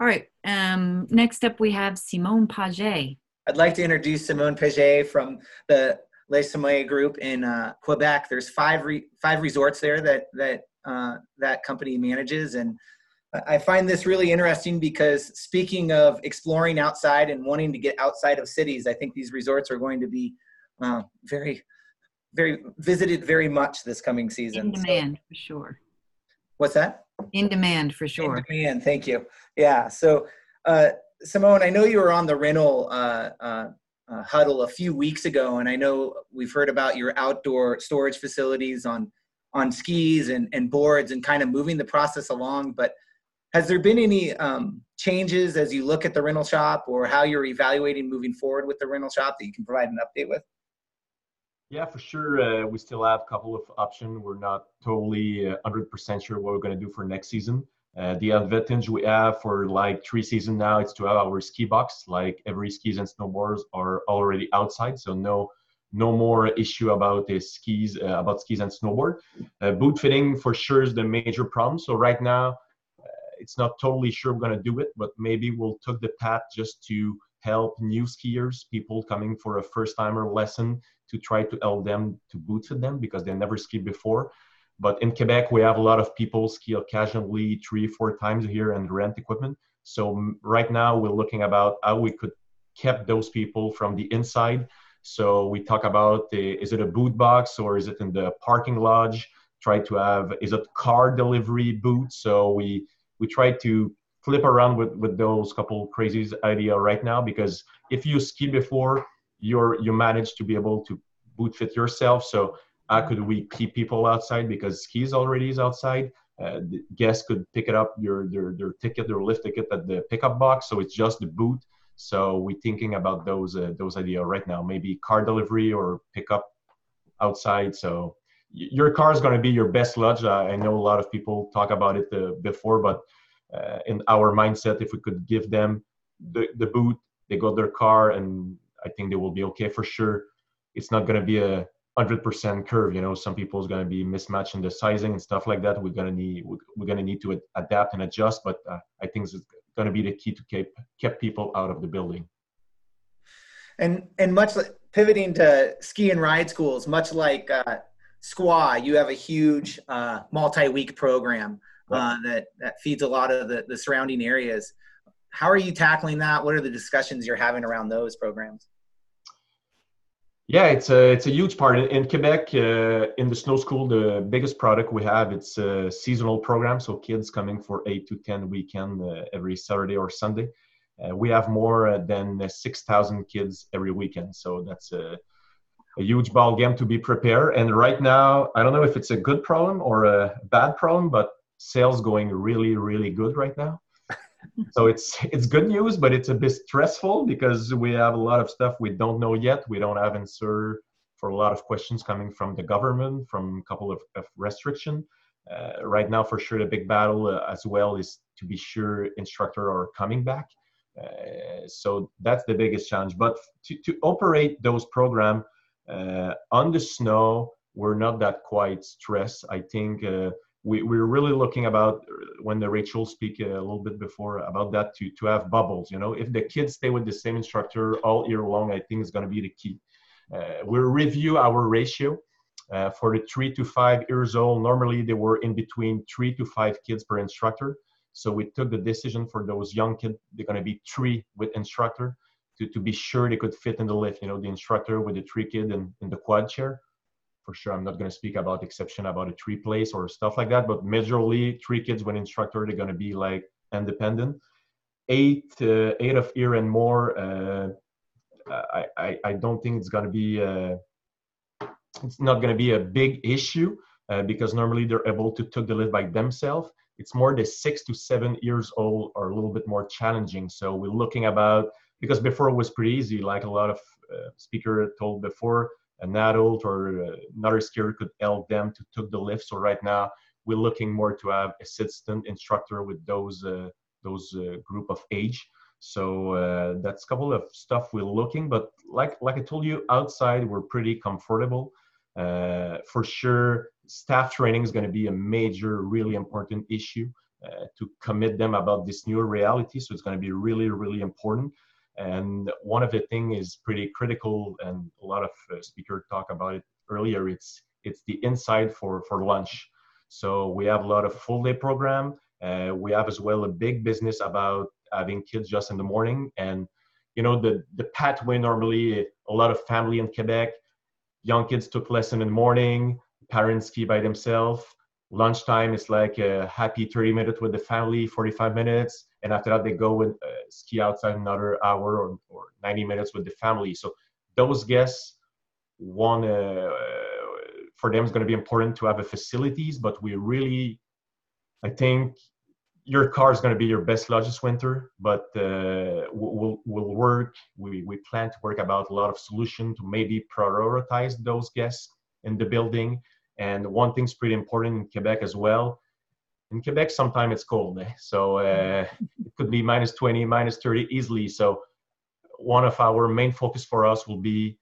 All right. Um, next up, we have Simone Paget. I'd like to introduce Simone Paget from the Les Sommets group in uh, Quebec. There's five re- five resorts there that that uh, that company manages, and I find this really interesting because speaking of exploring outside and wanting to get outside of cities, I think these resorts are going to be uh, very very visited very much this coming season. In demand so. for sure. What's that? In demand for sure. In demand, thank you. Yeah. So, uh, Simone, I know you were on the rental uh, uh, uh, huddle a few weeks ago, and I know we've heard about your outdoor storage facilities on on skis and, and boards and kind of moving the process along. But has there been any um, changes as you look at the rental shop or how you're evaluating moving forward with the rental shop that you can provide an update with? Yeah, for sure. Uh, we still have a couple of options. We're not totally uh, 100% sure what we're going to do for next season. Uh, the advantage we have for like three seasons now is to have our ski box. Like every skis and snowboards are already outside, so no no more issue about the skis uh, about skis and snowboard. Uh, boot fitting for sure is the major problem. So right now it's not totally sure we're going to do it, but maybe we'll take the path just to help new skiers, people coming for a first timer lesson to try to help them to boot them because they never skied before. But in Quebec, we have a lot of people ski occasionally three, four times a year and rent equipment. So mm, right now we're looking about how we could keep those people from the inside. So we talk about the, is it a boot box or is it in the parking lodge? Try to have, is it car delivery boot? So we we try to flip around with, with those couple crazy idea right now because if you ski before you're you manage to be able to boot fit yourself. So how could we keep people outside because skis already is outside? Uh, guests could pick it up your their, their ticket their lift ticket at the pickup box. So it's just the boot. So we're thinking about those uh, those idea right now. Maybe car delivery or pickup outside. So your car is going to be your best lodge. I know a lot of people talk about it uh, before, but uh, in our mindset, if we could give them the, the boot, they got their car, and I think they will be okay for sure. It's not going to be a hundred percent curve. You know, some people is going to be mismatching the sizing and stuff like that. We're going to need we're going to need to adapt and adjust, but uh, I think it's going to be the key to keep keep people out of the building. And and much like pivoting to ski and ride schools, much like uh, you have a huge uh, multi-week program uh, that that feeds a lot of the, the surrounding areas. How are you tackling that? What are the discussions you're having around those programs? Yeah, it's a it's a huge part in, in Quebec. Uh, in the snow school, the biggest product we have it's a seasonal program. So kids coming for eight to ten weekend uh, every Saturday or Sunday. Uh, we have more than six thousand kids every weekend. So that's a a huge ball game to be prepared. And right now, I don't know if it's a good problem or a bad problem, but sales going really, really good right now. so it's it's good news, but it's a bit stressful because we have a lot of stuff we don't know yet. We don't have answer for a lot of questions coming from the government, from a couple of, of restriction. Uh, right now, for sure, the big battle uh, as well is to be sure instructor are coming back. Uh, so that's the biggest challenge. But to, to operate those program uh, on the snow, we're not that quite stressed. I think uh, we, we're really looking about when the Rachel speak a little bit before about that to, to have bubbles. You know, if the kids stay with the same instructor all year long, I think is going to be the key. Uh, we'll review our ratio. Uh, for the three to five years old, normally they were in between three to five kids per instructor. So we took the decision for those young kids, they're going to be three with instructor to, to be sure they could fit in the lift. You know, the instructor with the three kid in, in the quad chair. For sure, I'm not going to speak about exception about a three place or stuff like that. But majorly, three kids with instructor, they're going to be like independent. Eight, uh, eight of year and more. Uh, I, I, I don't think it's going to be. Uh, it's not going to be a big issue uh, because normally they're able to take the lift by themselves. It's more the six to seven years old are a little bit more challenging. So we're looking about because before it was pretty easy like a lot of uh, speaker told before an adult or uh, another skier could help them to took the lift. So right now we're looking more to have assistant instructor with those uh, those uh, group of age. So uh, that's a couple of stuff we're looking but like like i told you outside we're pretty comfortable. Uh, for sure staff training is going to be a major really important issue uh, to commit them about this new reality. So it's going to be really really important and one of the things is pretty critical, and a lot of uh, speakers talk about it earlier. It's it's the inside for for lunch. So we have a lot of full day program. Uh, we have as well a big business about having kids just in the morning, and you know the the pathway normally a lot of family in Quebec young kids took lesson in the morning, parents ski by themselves. Lunchtime is like a happy 30 minutes with the family, 45 minutes, and after that they go and uh, ski outside another hour or, or 90 minutes with the family. So those guests want uh, for them is going to be important to have a facilities, but we really, I think your car is going to be your best lodge this winter, but uh, we'll, we'll work. We, we plan to work about a lot of solution to maybe prioritize those guests in the building. And one thing's pretty important in Quebec as well. In Quebec, sometimes it's cold, eh? so uh, it could be minus 20, minus 30 easily. So one of our main focus for us will be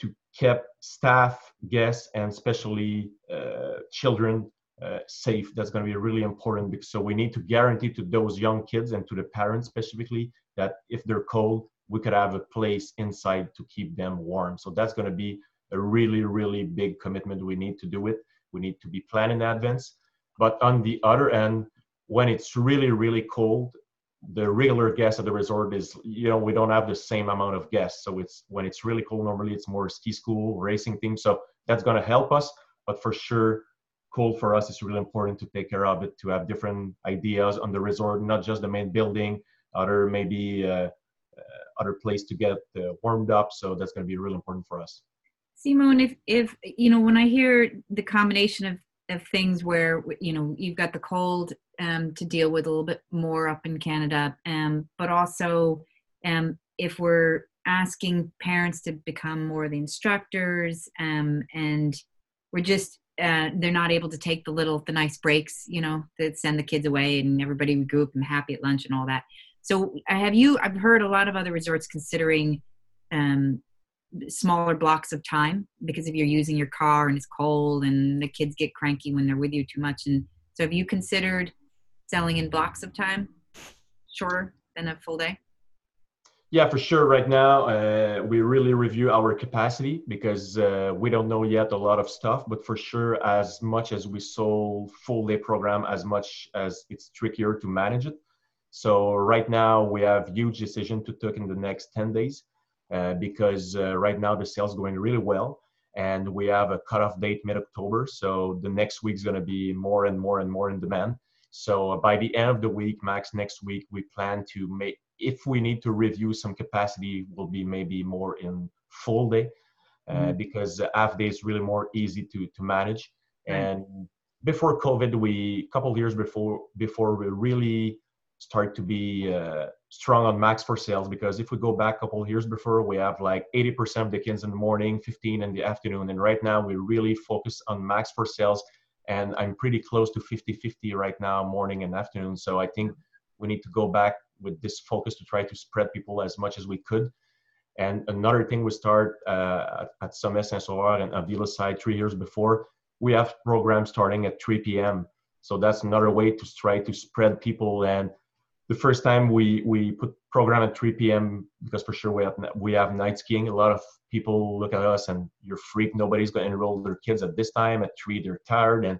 to keep staff, guests, and especially uh, children uh, safe. That's going to be really important. Because, so we need to guarantee to those young kids and to the parents specifically that if they're cold, we could have a place inside to keep them warm. So that's going to be a really, really big commitment. We need to do it. We need to be planning in advance. But on the other end, when it's really, really cold, the regular guests at the resort is, you know, we don't have the same amount of guests. So it's when it's really cold, normally it's more ski school, racing team. So that's going to help us. But for sure, cold for us is really important to take care of it, to have different ideas on the resort, not just the main building, other maybe uh, uh, other place to get uh, warmed up. So that's going to be really important for us. Simone, if if you know when I hear the combination of of things where you know you've got the cold um, to deal with a little bit more up in Canada, um, but also um, if we're asking parents to become more the instructors um, and we're just uh, they're not able to take the little the nice breaks you know that send the kids away and everybody would group and happy at lunch and all that. So have you i've heard a lot of other resorts considering um, smaller blocks of time because if you're using your car and it's cold and the kids get cranky when they're with you too much and so have you considered selling in blocks of time shorter than a full day yeah, for sure. Right now, uh, we really review our capacity because uh, we don't know yet a lot of stuff. But for sure, as much as we sold full day program, as much as it's trickier to manage it. So right now, we have huge decision to take in the next ten days because uh, right now the sales going really well, and we have a cutoff date mid October. So the next week is going to be more and more and more in demand. So by the end of the week, max next week, we plan to make if we need to review some capacity will be maybe more in full day uh, mm-hmm. because half day is really more easy to to manage and before covid we a couple years before before we really start to be uh, strong on max for sales because if we go back a couple years before we have like 80% of the kids in the morning 15 in the afternoon and right now we really focus on max for sales and i'm pretty close to 50 50 right now morning and afternoon so i think we need to go back with this focus to try to spread people as much as we could. And another thing we start uh, at some SSOR and Avila side three years before, we have programs starting at 3 p.m. So that's another way to try to spread people. And the first time we we put program at 3 p.m. because for sure we have we have night skiing. A lot of people look at us and you're freak. Nobody's going to enroll their kids at this time. At three, they're tired, and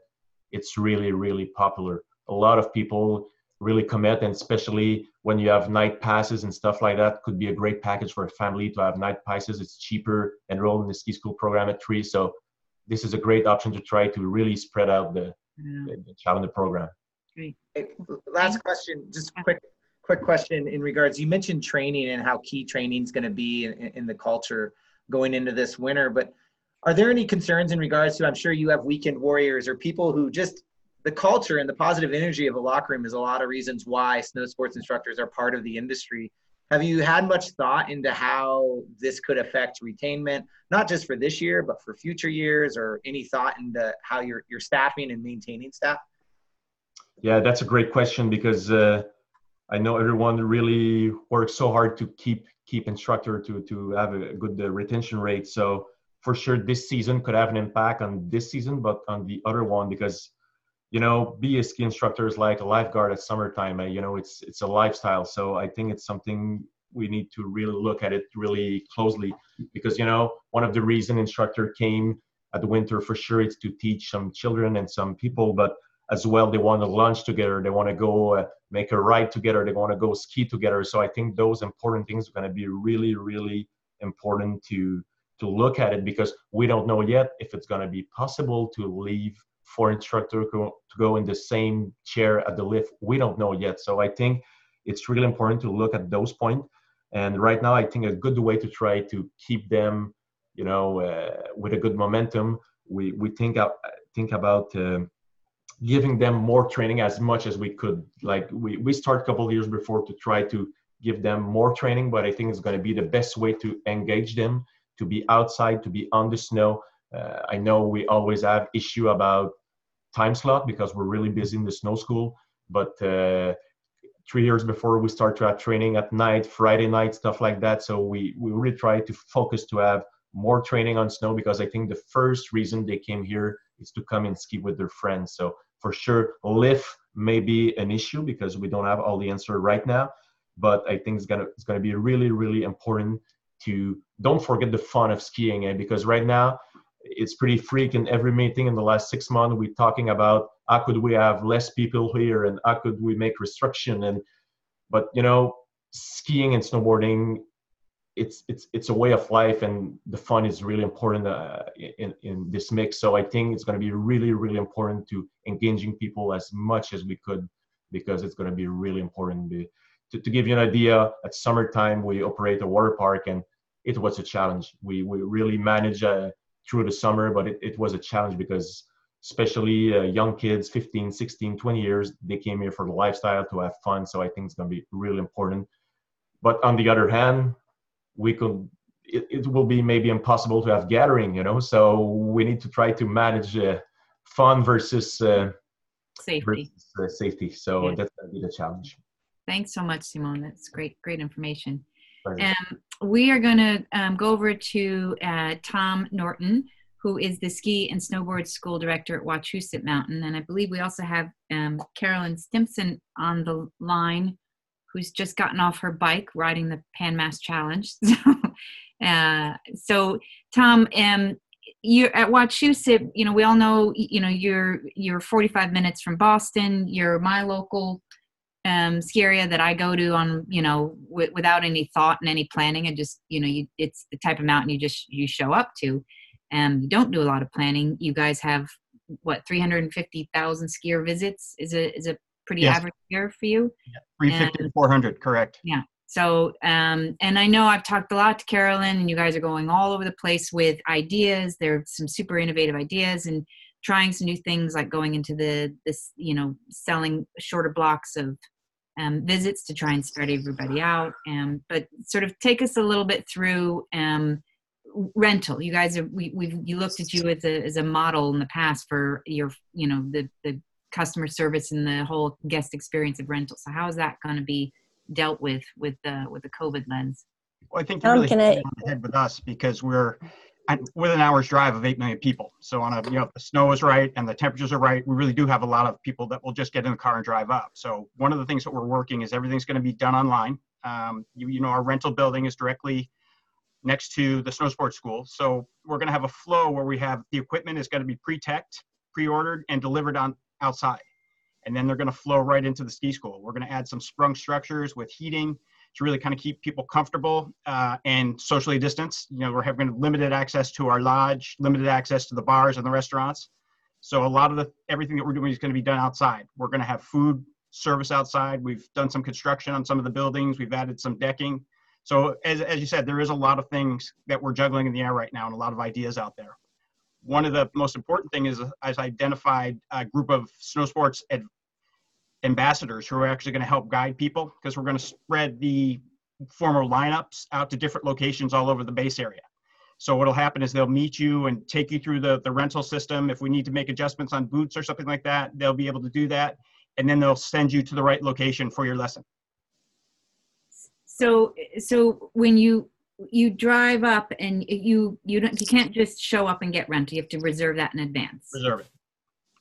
it's really really popular. A lot of people really commit and especially when you have night passes and stuff like that could be a great package for a family to have night passes it's cheaper enroll in the ski school program at three so this is a great option to try to really spread out the, yeah. the, child in the program last question just quick quick question in regards you mentioned training and how key training is going to be in, in the culture going into this winter but are there any concerns in regards to i'm sure you have weekend warriors or people who just the culture and the positive energy of a locker room is a lot of reasons why snow sports instructors are part of the industry. Have you had much thought into how this could affect retainment, not just for this year, but for future years, or any thought into how you're, you're staffing and maintaining staff? Yeah, that's a great question because uh, I know everyone really works so hard to keep keep instructor to to have a good uh, retention rate. So for sure, this season could have an impact on this season, but on the other one because you know be a ski instructor is like a lifeguard at summertime you know it's it's a lifestyle so i think it's something we need to really look at it really closely because you know one of the reason instructor came at the winter for sure it's to teach some children and some people but as well they want to lunch together they want to go uh, make a ride together they want to go ski together so i think those important things are going to be really really important to to look at it because we don't know yet if it's going to be possible to leave for instructor to go in the same chair at the lift. We don't know yet. So I think it's really important to look at those points. And right now, I think a good way to try to keep them, you know, uh, with a good momentum. We we think uh, think about uh, giving them more training as much as we could. Like we we start a couple years before to try to give them more training, but I think it's going to be the best way to engage them to be outside, to be on the snow. Uh, I know we always have issue about time slot because we're really busy in the snow school, but uh, three years before we start to have training at night, Friday night, stuff like that. So we, we really try to focus to have more training on snow because I think the first reason they came here is to come and ski with their friends. So for sure, lift may be an issue because we don't have all the answer right now. But I think it's gonna it's gonna be really really important to don't forget the fun of skiing eh? because right now it's pretty freak in every meeting in the last six months we're talking about how could we have less people here and how could we make restriction and but you know skiing and snowboarding it's it's it's a way of life and the fun is really important uh, in in this mix. So i think it's going to be really really important to engaging people as much as we could because it's going to be really important. To, to give you an idea at summertime we operate a water park and it was a challenge. We we really manage uh, through the summer but it, it was a challenge because especially uh, young kids 15 16 20 years they came here for the lifestyle to have fun. So i think it's going to be really important. But on the other hand we could it, it will be maybe impossible to have gathering you know so we need to try to manage uh, fun versus uh, safety versus, uh, safety so Yeah. that's going to be the challenge Thanks so much, Simone. That's great, great information. Pleasure. Um, we are going to um, go over to uh, Tom Norton, who is the ski and snowboard school director at Wachusett Mountain. And I believe we also have um, Carolyn Stimpson on the line, who's just gotten off her bike riding the Pan Mass Challenge. So, uh, so Tom, um, you're at Wachusett. You know, we all know. You know, you're you're 45 minutes from Boston. You're my local um, ski area that I go to on, you know, w- without any thought and any planning. And just, you know, you, it's the type of mountain you just you show up to. And you don't do a lot of planning. You guys have what 350,000 skier visits is a is a pretty Yes. average year for you. 350 And- 400, correct. Yeah. So, um, and I know I've talked a lot to Carolyn, and you guys are going all over the place with ideas. There are some super innovative ideas and trying some new things, like going into the this, you know, selling shorter blocks of um, visits to try and spread everybody out. Um, but sort of take us a little bit through um, rental. You guys are we we've you looked at you as a as a model in the past for your you know the the customer service and the whole guest experience of rental. So how is that going to be dealt with with the with the COVID lens? Well, I think you Um, really can hit I- it on the head with us because we're at, within an hour's drive of 8 million people. So on a, you know, if the snow is right and the temperatures are right, we really do have a lot of people that will just get in the car and drive up. So one of the things that we're working is everything's going to be done online. Um, you, you know, our rental building is directly next to the snow sports school. So we're going to have a flow where we have the equipment is going to be pre-teched, pre-ordered and delivered on outside. And then they're going to flow right into the ski school. We're going to add some sprung structures with heating to really kind of keep people comfortable uh, and socially distanced. You know, we're having limited access to our lodge, limited access to the bars and the restaurants. So a lot of the everything that we're doing is going to be done outside. We're going to have food service outside. We've done some construction on some of the buildings. We've added some decking. So as, as you said, there is a lot of things that we're juggling in the air right now and a lot of ideas out there. One of the most important things is I've identified a group of snow sports ad, ambassadors who are actually going to help guide people because we're going to spread the former lineups out to different locations all over the base area. So what'll happen is they'll meet you and take you through the, the rental system. If we need to make adjustments on boots or something like that, they'll be able to do that. And then they'll send you to the right location for your lesson. So so when you you drive up and you you don't you can't just show up and get rental. You have to reserve that in advance. Reserve it.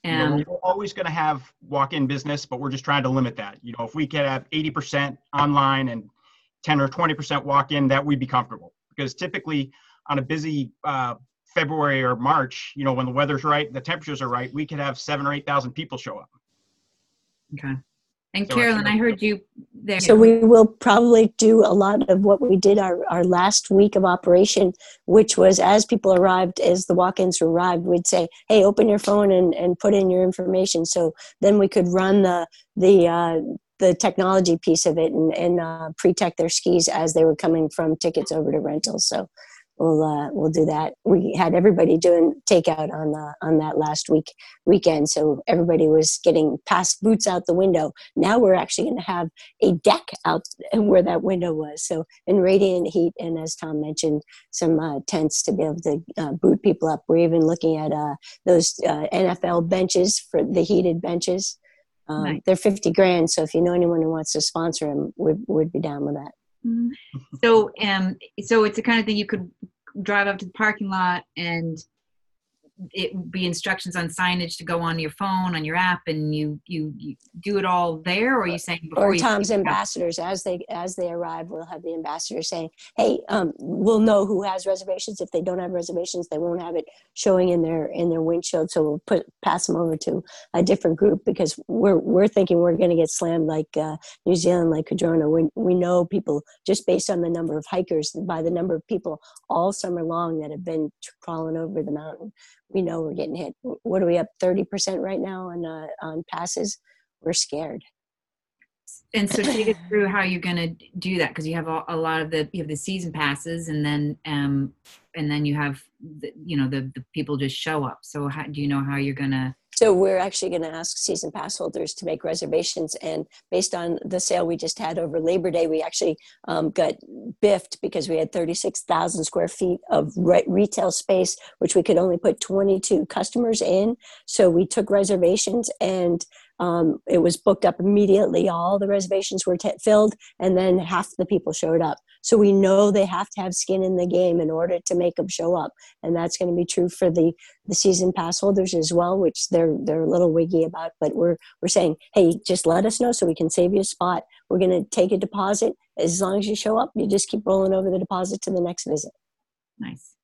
You know, we're always going to have walk-in business, but we're just trying to limit that. You know, if we could have 80% online and 10 or 20% walk-in, that we'd be comfortable. Because typically on a busy uh, February or March, you know, when the weather's right, the temperatures are right, we could have seven or 8,000 people show up. Okay. And So Carolyn, think- I heard you there. So we will probably do a lot of what we did our, our last week of operation, which was as people arrived, as the walk-ins arrived, we'd say, "Hey, open your phone and, and put in your information." So then we could run the the uh, the technology piece of it and, and uh, pre-tech their skis as they were coming from tickets over to rentals. So we'll uh, we'll do that. We had everybody doing takeout on the on that last week weekend, so everybody was getting past boots out the window. Now we're actually going to have a deck out where that window was. So in radiant heat, and as Tom mentioned, some uh, tents to be able to uh, boot people up. We're even looking at uh, those uh, NFL benches for the heated benches. Um, Nice. They're 50 grand, so if you know anyone who wants to sponsor them, would would be down with that. Mhm. So, um, so it's the kind of thing you could drive up to the parking lot and it would be instructions on signage to go on your phone, on your app, and you you, you do it all there, or are you saying before or Tom's it out? ambassadors as they as they arrive. We'll have the ambassador saying, "Hey, um, we'll know who has reservations. If they don't have reservations, they won't have it showing in their in their windshield. So we'll put pass them over to a different group because we're we're thinking we're going to get slammed like uh, New Zealand, like Cardrona. We we know people just based on the number of hikers by the number of people all summer long that have been tr- crawling over the mountain. We know we're getting hit. What are we up thirty percent right now on uh, on passes? We're scared. And so take us through how you're going to do that because you have a, lot of the you have the season passes, and then um, and then you have the, you know the the people just show up. So how do you know how you're going to? So we're actually going to ask season pass holders to make reservations, and based on the sale we just had over Labor Day, we actually um, got biffed because we had 36,000 square feet of re- retail space, which we could only put 22 customers in. So we took reservations, and um, it was booked up immediately. All the reservations were t- filled, and then half the people showed up. So we know they have to have skin in the game in order to make them show up, and that's going to be true for the the season pass holders as well, which they're they're a little wiggy about. But we're we're saying, hey, just let us know so we can save you a spot. We're going to take a deposit as long as you show up. You just keep rolling over the deposit to the next visit. Nice.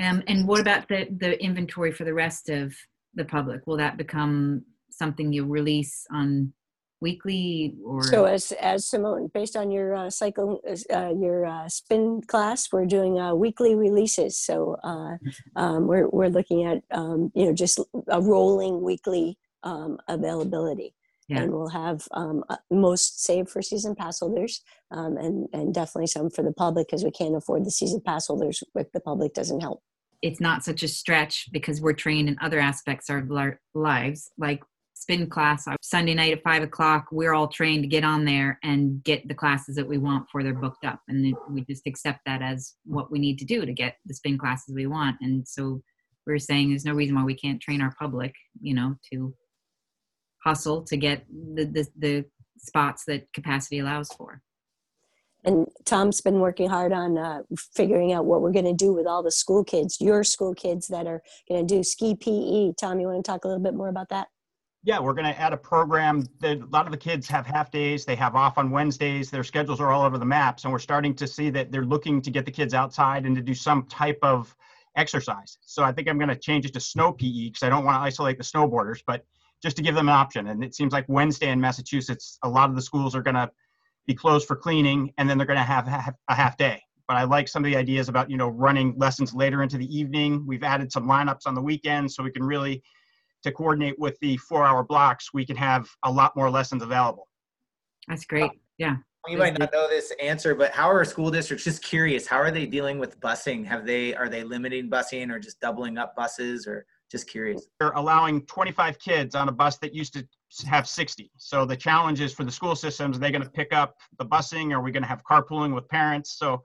Um, and what about the the inventory for the rest of the public? Will that become something you release on weekly or? So as as Simone, based on your uh, cycle, uh, your uh, spin class, we're doing uh, weekly releases. So uh, um, we're we're looking at um, you know just a rolling weekly um, availability. Yeah. And we'll have um, uh, most saved for season pass holders, um, and and definitely some for the public because we can't afford the season pass holders if the public doesn't help. it's not such a stretch because we're trained in other aspects of our lives, like spin class Sunday night at five o'clock. We're all trained to get on there and get the classes that we want before they're booked up, and we just accept that as what we need to do to get the spin classes we want. And so we're saying there's no reason why we can't train our public, you know, to hustle to get the the, the spots that capacity allows for. And Tom's been working hard on uh, figuring out what we're going to do with all the school kids, your school kids that are going to do ski PE. Tom, you want to talk a little bit more about that? Yeah, we're going to add a program that a lot of the kids have half days. They have off on Wednesdays. Their schedules are all over the maps. And we're starting to see that they're looking to get the kids outside and to do some type of exercise. So I think I'm going to change it to snow PE because I don't want to isolate the snowboarders, but just to give them an option. And it seems like Wednesday in Massachusetts, a lot of the schools are going to be closed for cleaning and then they're going to have a half day. But I like some of the ideas about, you know, running lessons later into the evening. We've added some lineups on the weekend so we can really to coordinate with the four hour blocks, we can have a lot more lessons available. That's great. Yeah. You might not know this answer, but how are school districts just curious? How are they dealing with busing? Have they are they limiting busing or just doubling up buses or just curious? They're allowing 25 kids on a bus that used to have 60. So the challenge is for the school systems, are they going to pick up the busing? Are we going to have carpooling with parents? So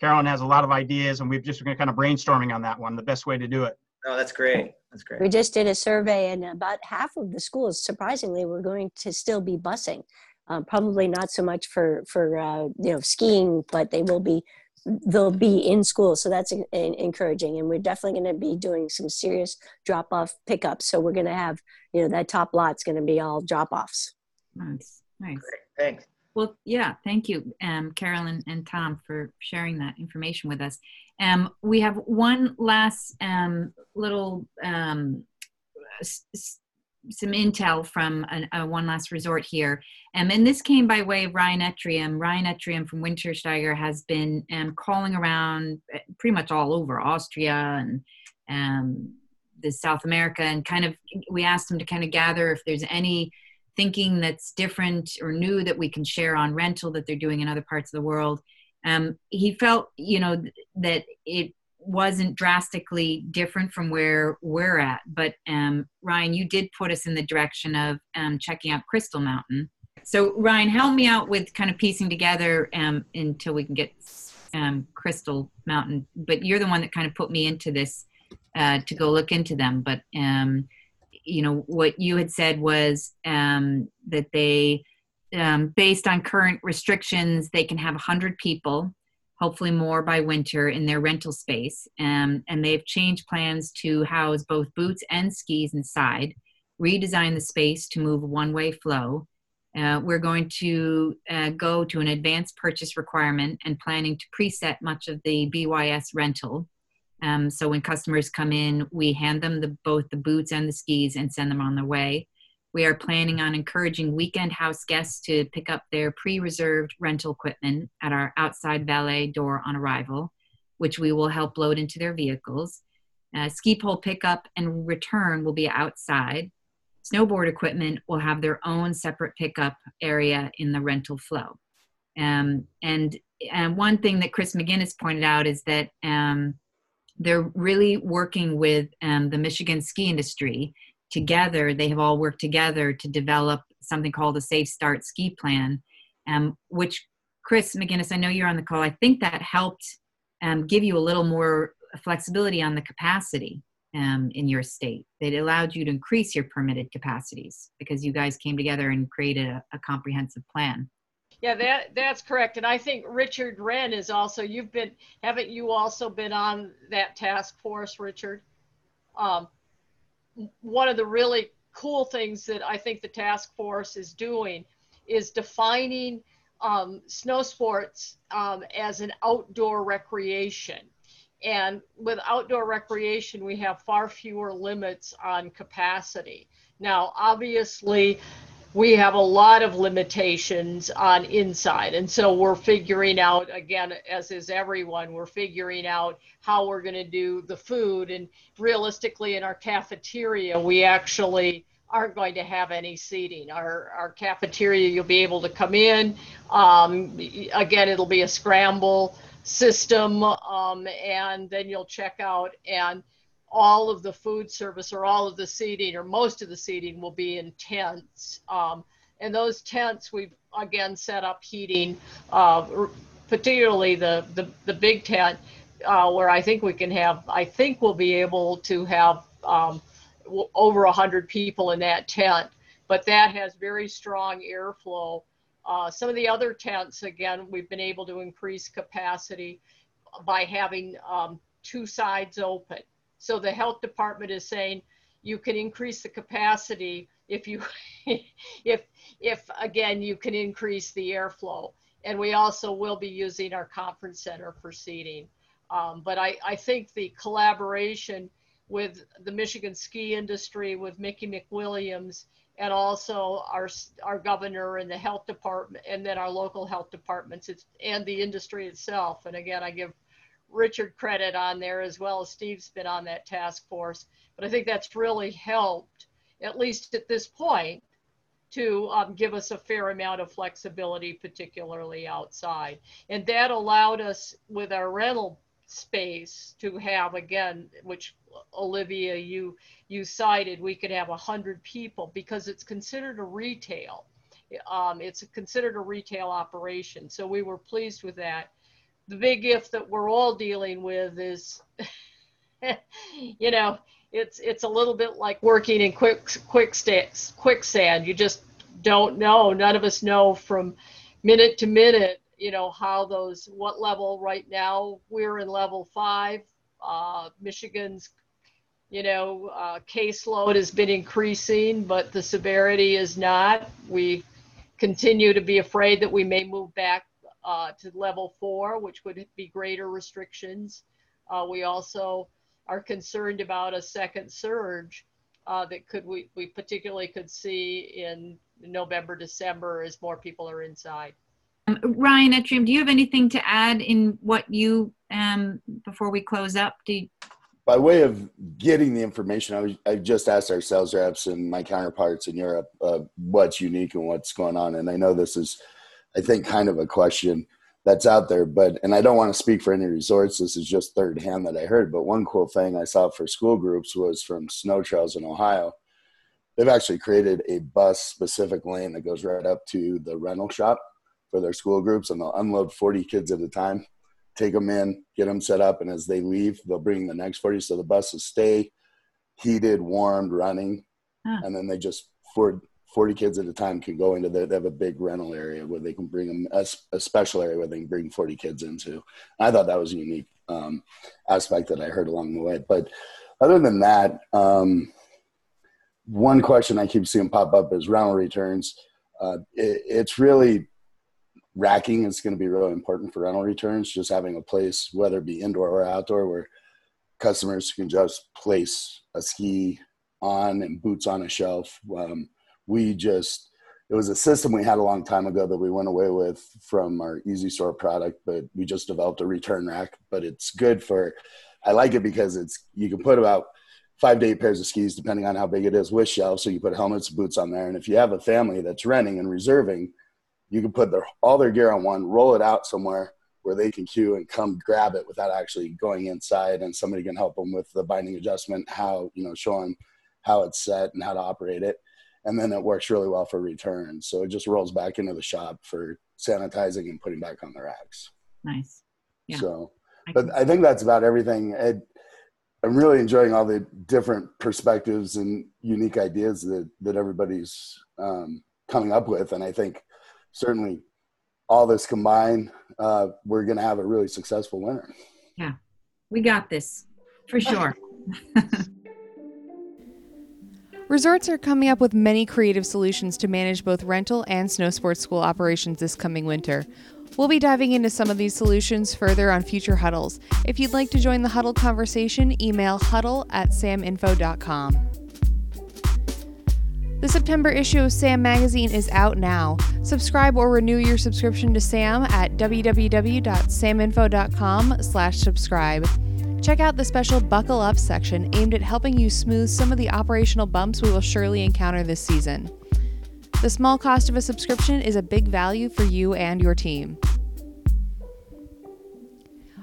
Carolyn has a lot of ideas and we've just been kind of brainstorming on that one, the best way to do it. No, that's great. That's great. We just did a survey, and about half of the schools, surprisingly, were going to still be busing. Um, probably not so much for for uh, you know skiing, but they will be they'll be in school, so that's en- en- encouraging. And we're definitely going to be doing some serious drop off pickups. So we're going to have you know that top lot's going to be all drop offs. Nice. Nice. Thanks. Well, yeah, thank you, um, Carolyn and Tom, for sharing that information with us. Um, we have one last um, little um, s- some intel from an, a one last resort here. Um, and this came by way of Ryan Etrium. Ryan Etrium from Wintersteiger has been um, calling around eh, pretty much all over Austria and um, the South America and kind of we asked him to kind of gather if there's any thinking that's different or new that we can share on rental that they're doing in other parts of the world. Um, he felt, you know, that it wasn't drastically different from where we're at. But um, Ryan, you did put us in the direction of um, checking out Crystal Mountain. So Ryan, help me out with kind of piecing together um, until we can get um, Crystal Mountain. But you're the one that kind of put me into this uh, to go look into them. But um, you know what you had said was um, that they, based on current restrictions, they can have 100 people hopefully more by winter in their rental space. Um, and they've changed plans to house both boots and skis inside, redesign the space to move one way flow. Uh, we're going to uh, go to an advanced purchase requirement and planning to preset much of the BYS rental. Um, so when customers come in, we hand them the, both the boots and the skis and send them on their way. We are planning on encouraging weekend house guests to pick up their pre reserved rental equipment at our outside valet door on arrival, which we will help load into their vehicles. Uh, ski pole pickup and return will be outside. Snowboard equipment will have their own separate pickup area in the rental flow. Um, and, and one thing that Chris McGinnis pointed out is that um, they're really working with um, the Michigan ski industry together, they have all worked together to develop something called a Safe Start Ski Plan, um, which Chris McGinnis, I know you're on the call. I think that helped um, give you a little more flexibility on the capacity um, in your state. It allowed you to increase your permitted capacities because you guys came together and created a, a comprehensive plan. Yeah, that that's correct. And I think Richard Wren is also you've been haven't you also been on that task force, Richard? Um, one of the really cool things that I think the task force is doing is defining um, snow sports um, as an outdoor recreation. And with outdoor recreation, we have far fewer limits on capacity. Now, obviously, we have a lot of limitations on inside. And so we're figuring out, again, as is everyone, we're figuring out how we're going to do the food. And realistically, in our cafeteria, we actually aren't going to have any seating. Our, our cafeteria, you'll be able to come in. Um, again, it'll be a scramble system, um, and then you'll check out. And all of the food service or all of the seating or most of the seating will be in tents. Um, and those tents, we've again set up heating, uh, particularly the, the, the big tent, uh, where I think we can have, I think we'll be able to have um, over 100 people in that tent. But that has very strong airflow. Uh, some of the other tents, again, we've been able to increase capacity by having um, two sides open. So the health department is saying you can increase the capacity if you, if, if again, you can increase the airflow. And we also will be using our conference center for seating. Um, but I, I think the collaboration with the Michigan ski industry, with Mickey McWilliams, and also our our governor and the health department, and then our local health departments, it's, and the industry itself. And again, I give Richard credit on there as well as Steve's been on that task force. But I think that's really helped, at least at this point, to um, give us a fair amount of flexibility, particularly outside. And that allowed us with our rental space to have again, which Olivia you you cited, we could have a hundred people because it's considered a retail. Um, it's considered a retail operation. So we were pleased with that the big gift that we're all dealing with is, you know, it's it's a little bit like working in quick quicksand. Quicksand. You just don't know. None of us know from minute to minute. You know how those what level right now we're in level five. Uh, Michigan's you know, uh, caseload has been increasing, but the severity is not. We continue to be afraid that we may move back uh, to level four, which would be greater restrictions. Uh, we also are concerned about a second surge uh, that could we, we particularly could see in November, December as more people are inside. Um, Ryan Etrium, do you have anything to add in what you, um, before we close up? Do you, by way of getting the information, I, was, I just asked our sales reps and my counterparts in Europe uh, what's unique and what's going on. And I know this is, I think, kind of a question that's out there, but, and I don't want to speak for any resorts. This is just third hand that I heard. But one cool thing I saw for school groups was from Snow Trails in Ohio. They've actually created a bus specific lane that goes right up to the rental shop for their school groups, and they'll unload 40 kids at a time take them in, get them set up, and as they leave, they'll bring the next 40. So the buses stay heated, warmed, running, and then they just for 40 kids at a time can go into the, they have a big rental area where they can bring them a, a special area where they can bring 40 kids into. I thought that was a unique um, aspect that I heard along the way. But other than that, um, one question I keep seeing pop up is rental returns. Uh, it, it's really racking is going to be really important for rental returns. Just having a place, whether it be indoor or outdoor, where customers can just place a ski on and boots on a shelf. Um, we just it was a system we had a long time ago that we went away with from our easy store product but we just developed a return rack but it's good for i like it because it's you can put about five to eight pairs of skis depending on how big it is with shelves. So you put helmets boots on there. And if you have a family that's renting and reserving you can put their all their gear on one, roll it out somewhere where they can queue and come grab it without actually going inside, and somebody can help them with the binding adjustment, how you know, show them how it's set and how to operate it, and then it works really well for returns. So it just rolls back into the shop for sanitizing and putting back on the racks. Nice. Yeah. So, but I think that's about everything. It, I'm really enjoying all the different perspectives and unique ideas that that everybody's um, coming up with, and I think certainly all this combined, uh, we're going to have a really successful winter. Yeah, we got this for sure. Resorts are coming up with many creative solutions to manage both rental and snow sports school operations this coming winter. We'll be diving into some of these solutions further on future huddles. If you'd like to join the huddle conversation, email huddle at saminfo.com. The September issue of SAM Magazine is out now. Subscribe or renew your subscription to SAM at www.saminfo.com/subscribe. Check out the special Buckle Up section aimed at helping you smooth some of the operational bumps we will surely encounter this season. The small cost of a subscription is a big value for you and your team.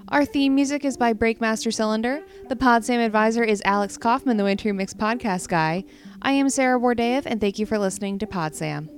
Our theme music is by Breakmaster Cylinder. The Pod Sam advisor is Alex Kaufman, the Winter Mix podcast guy. I am Sarah Bordeev, and thank you for listening to Pod Sam.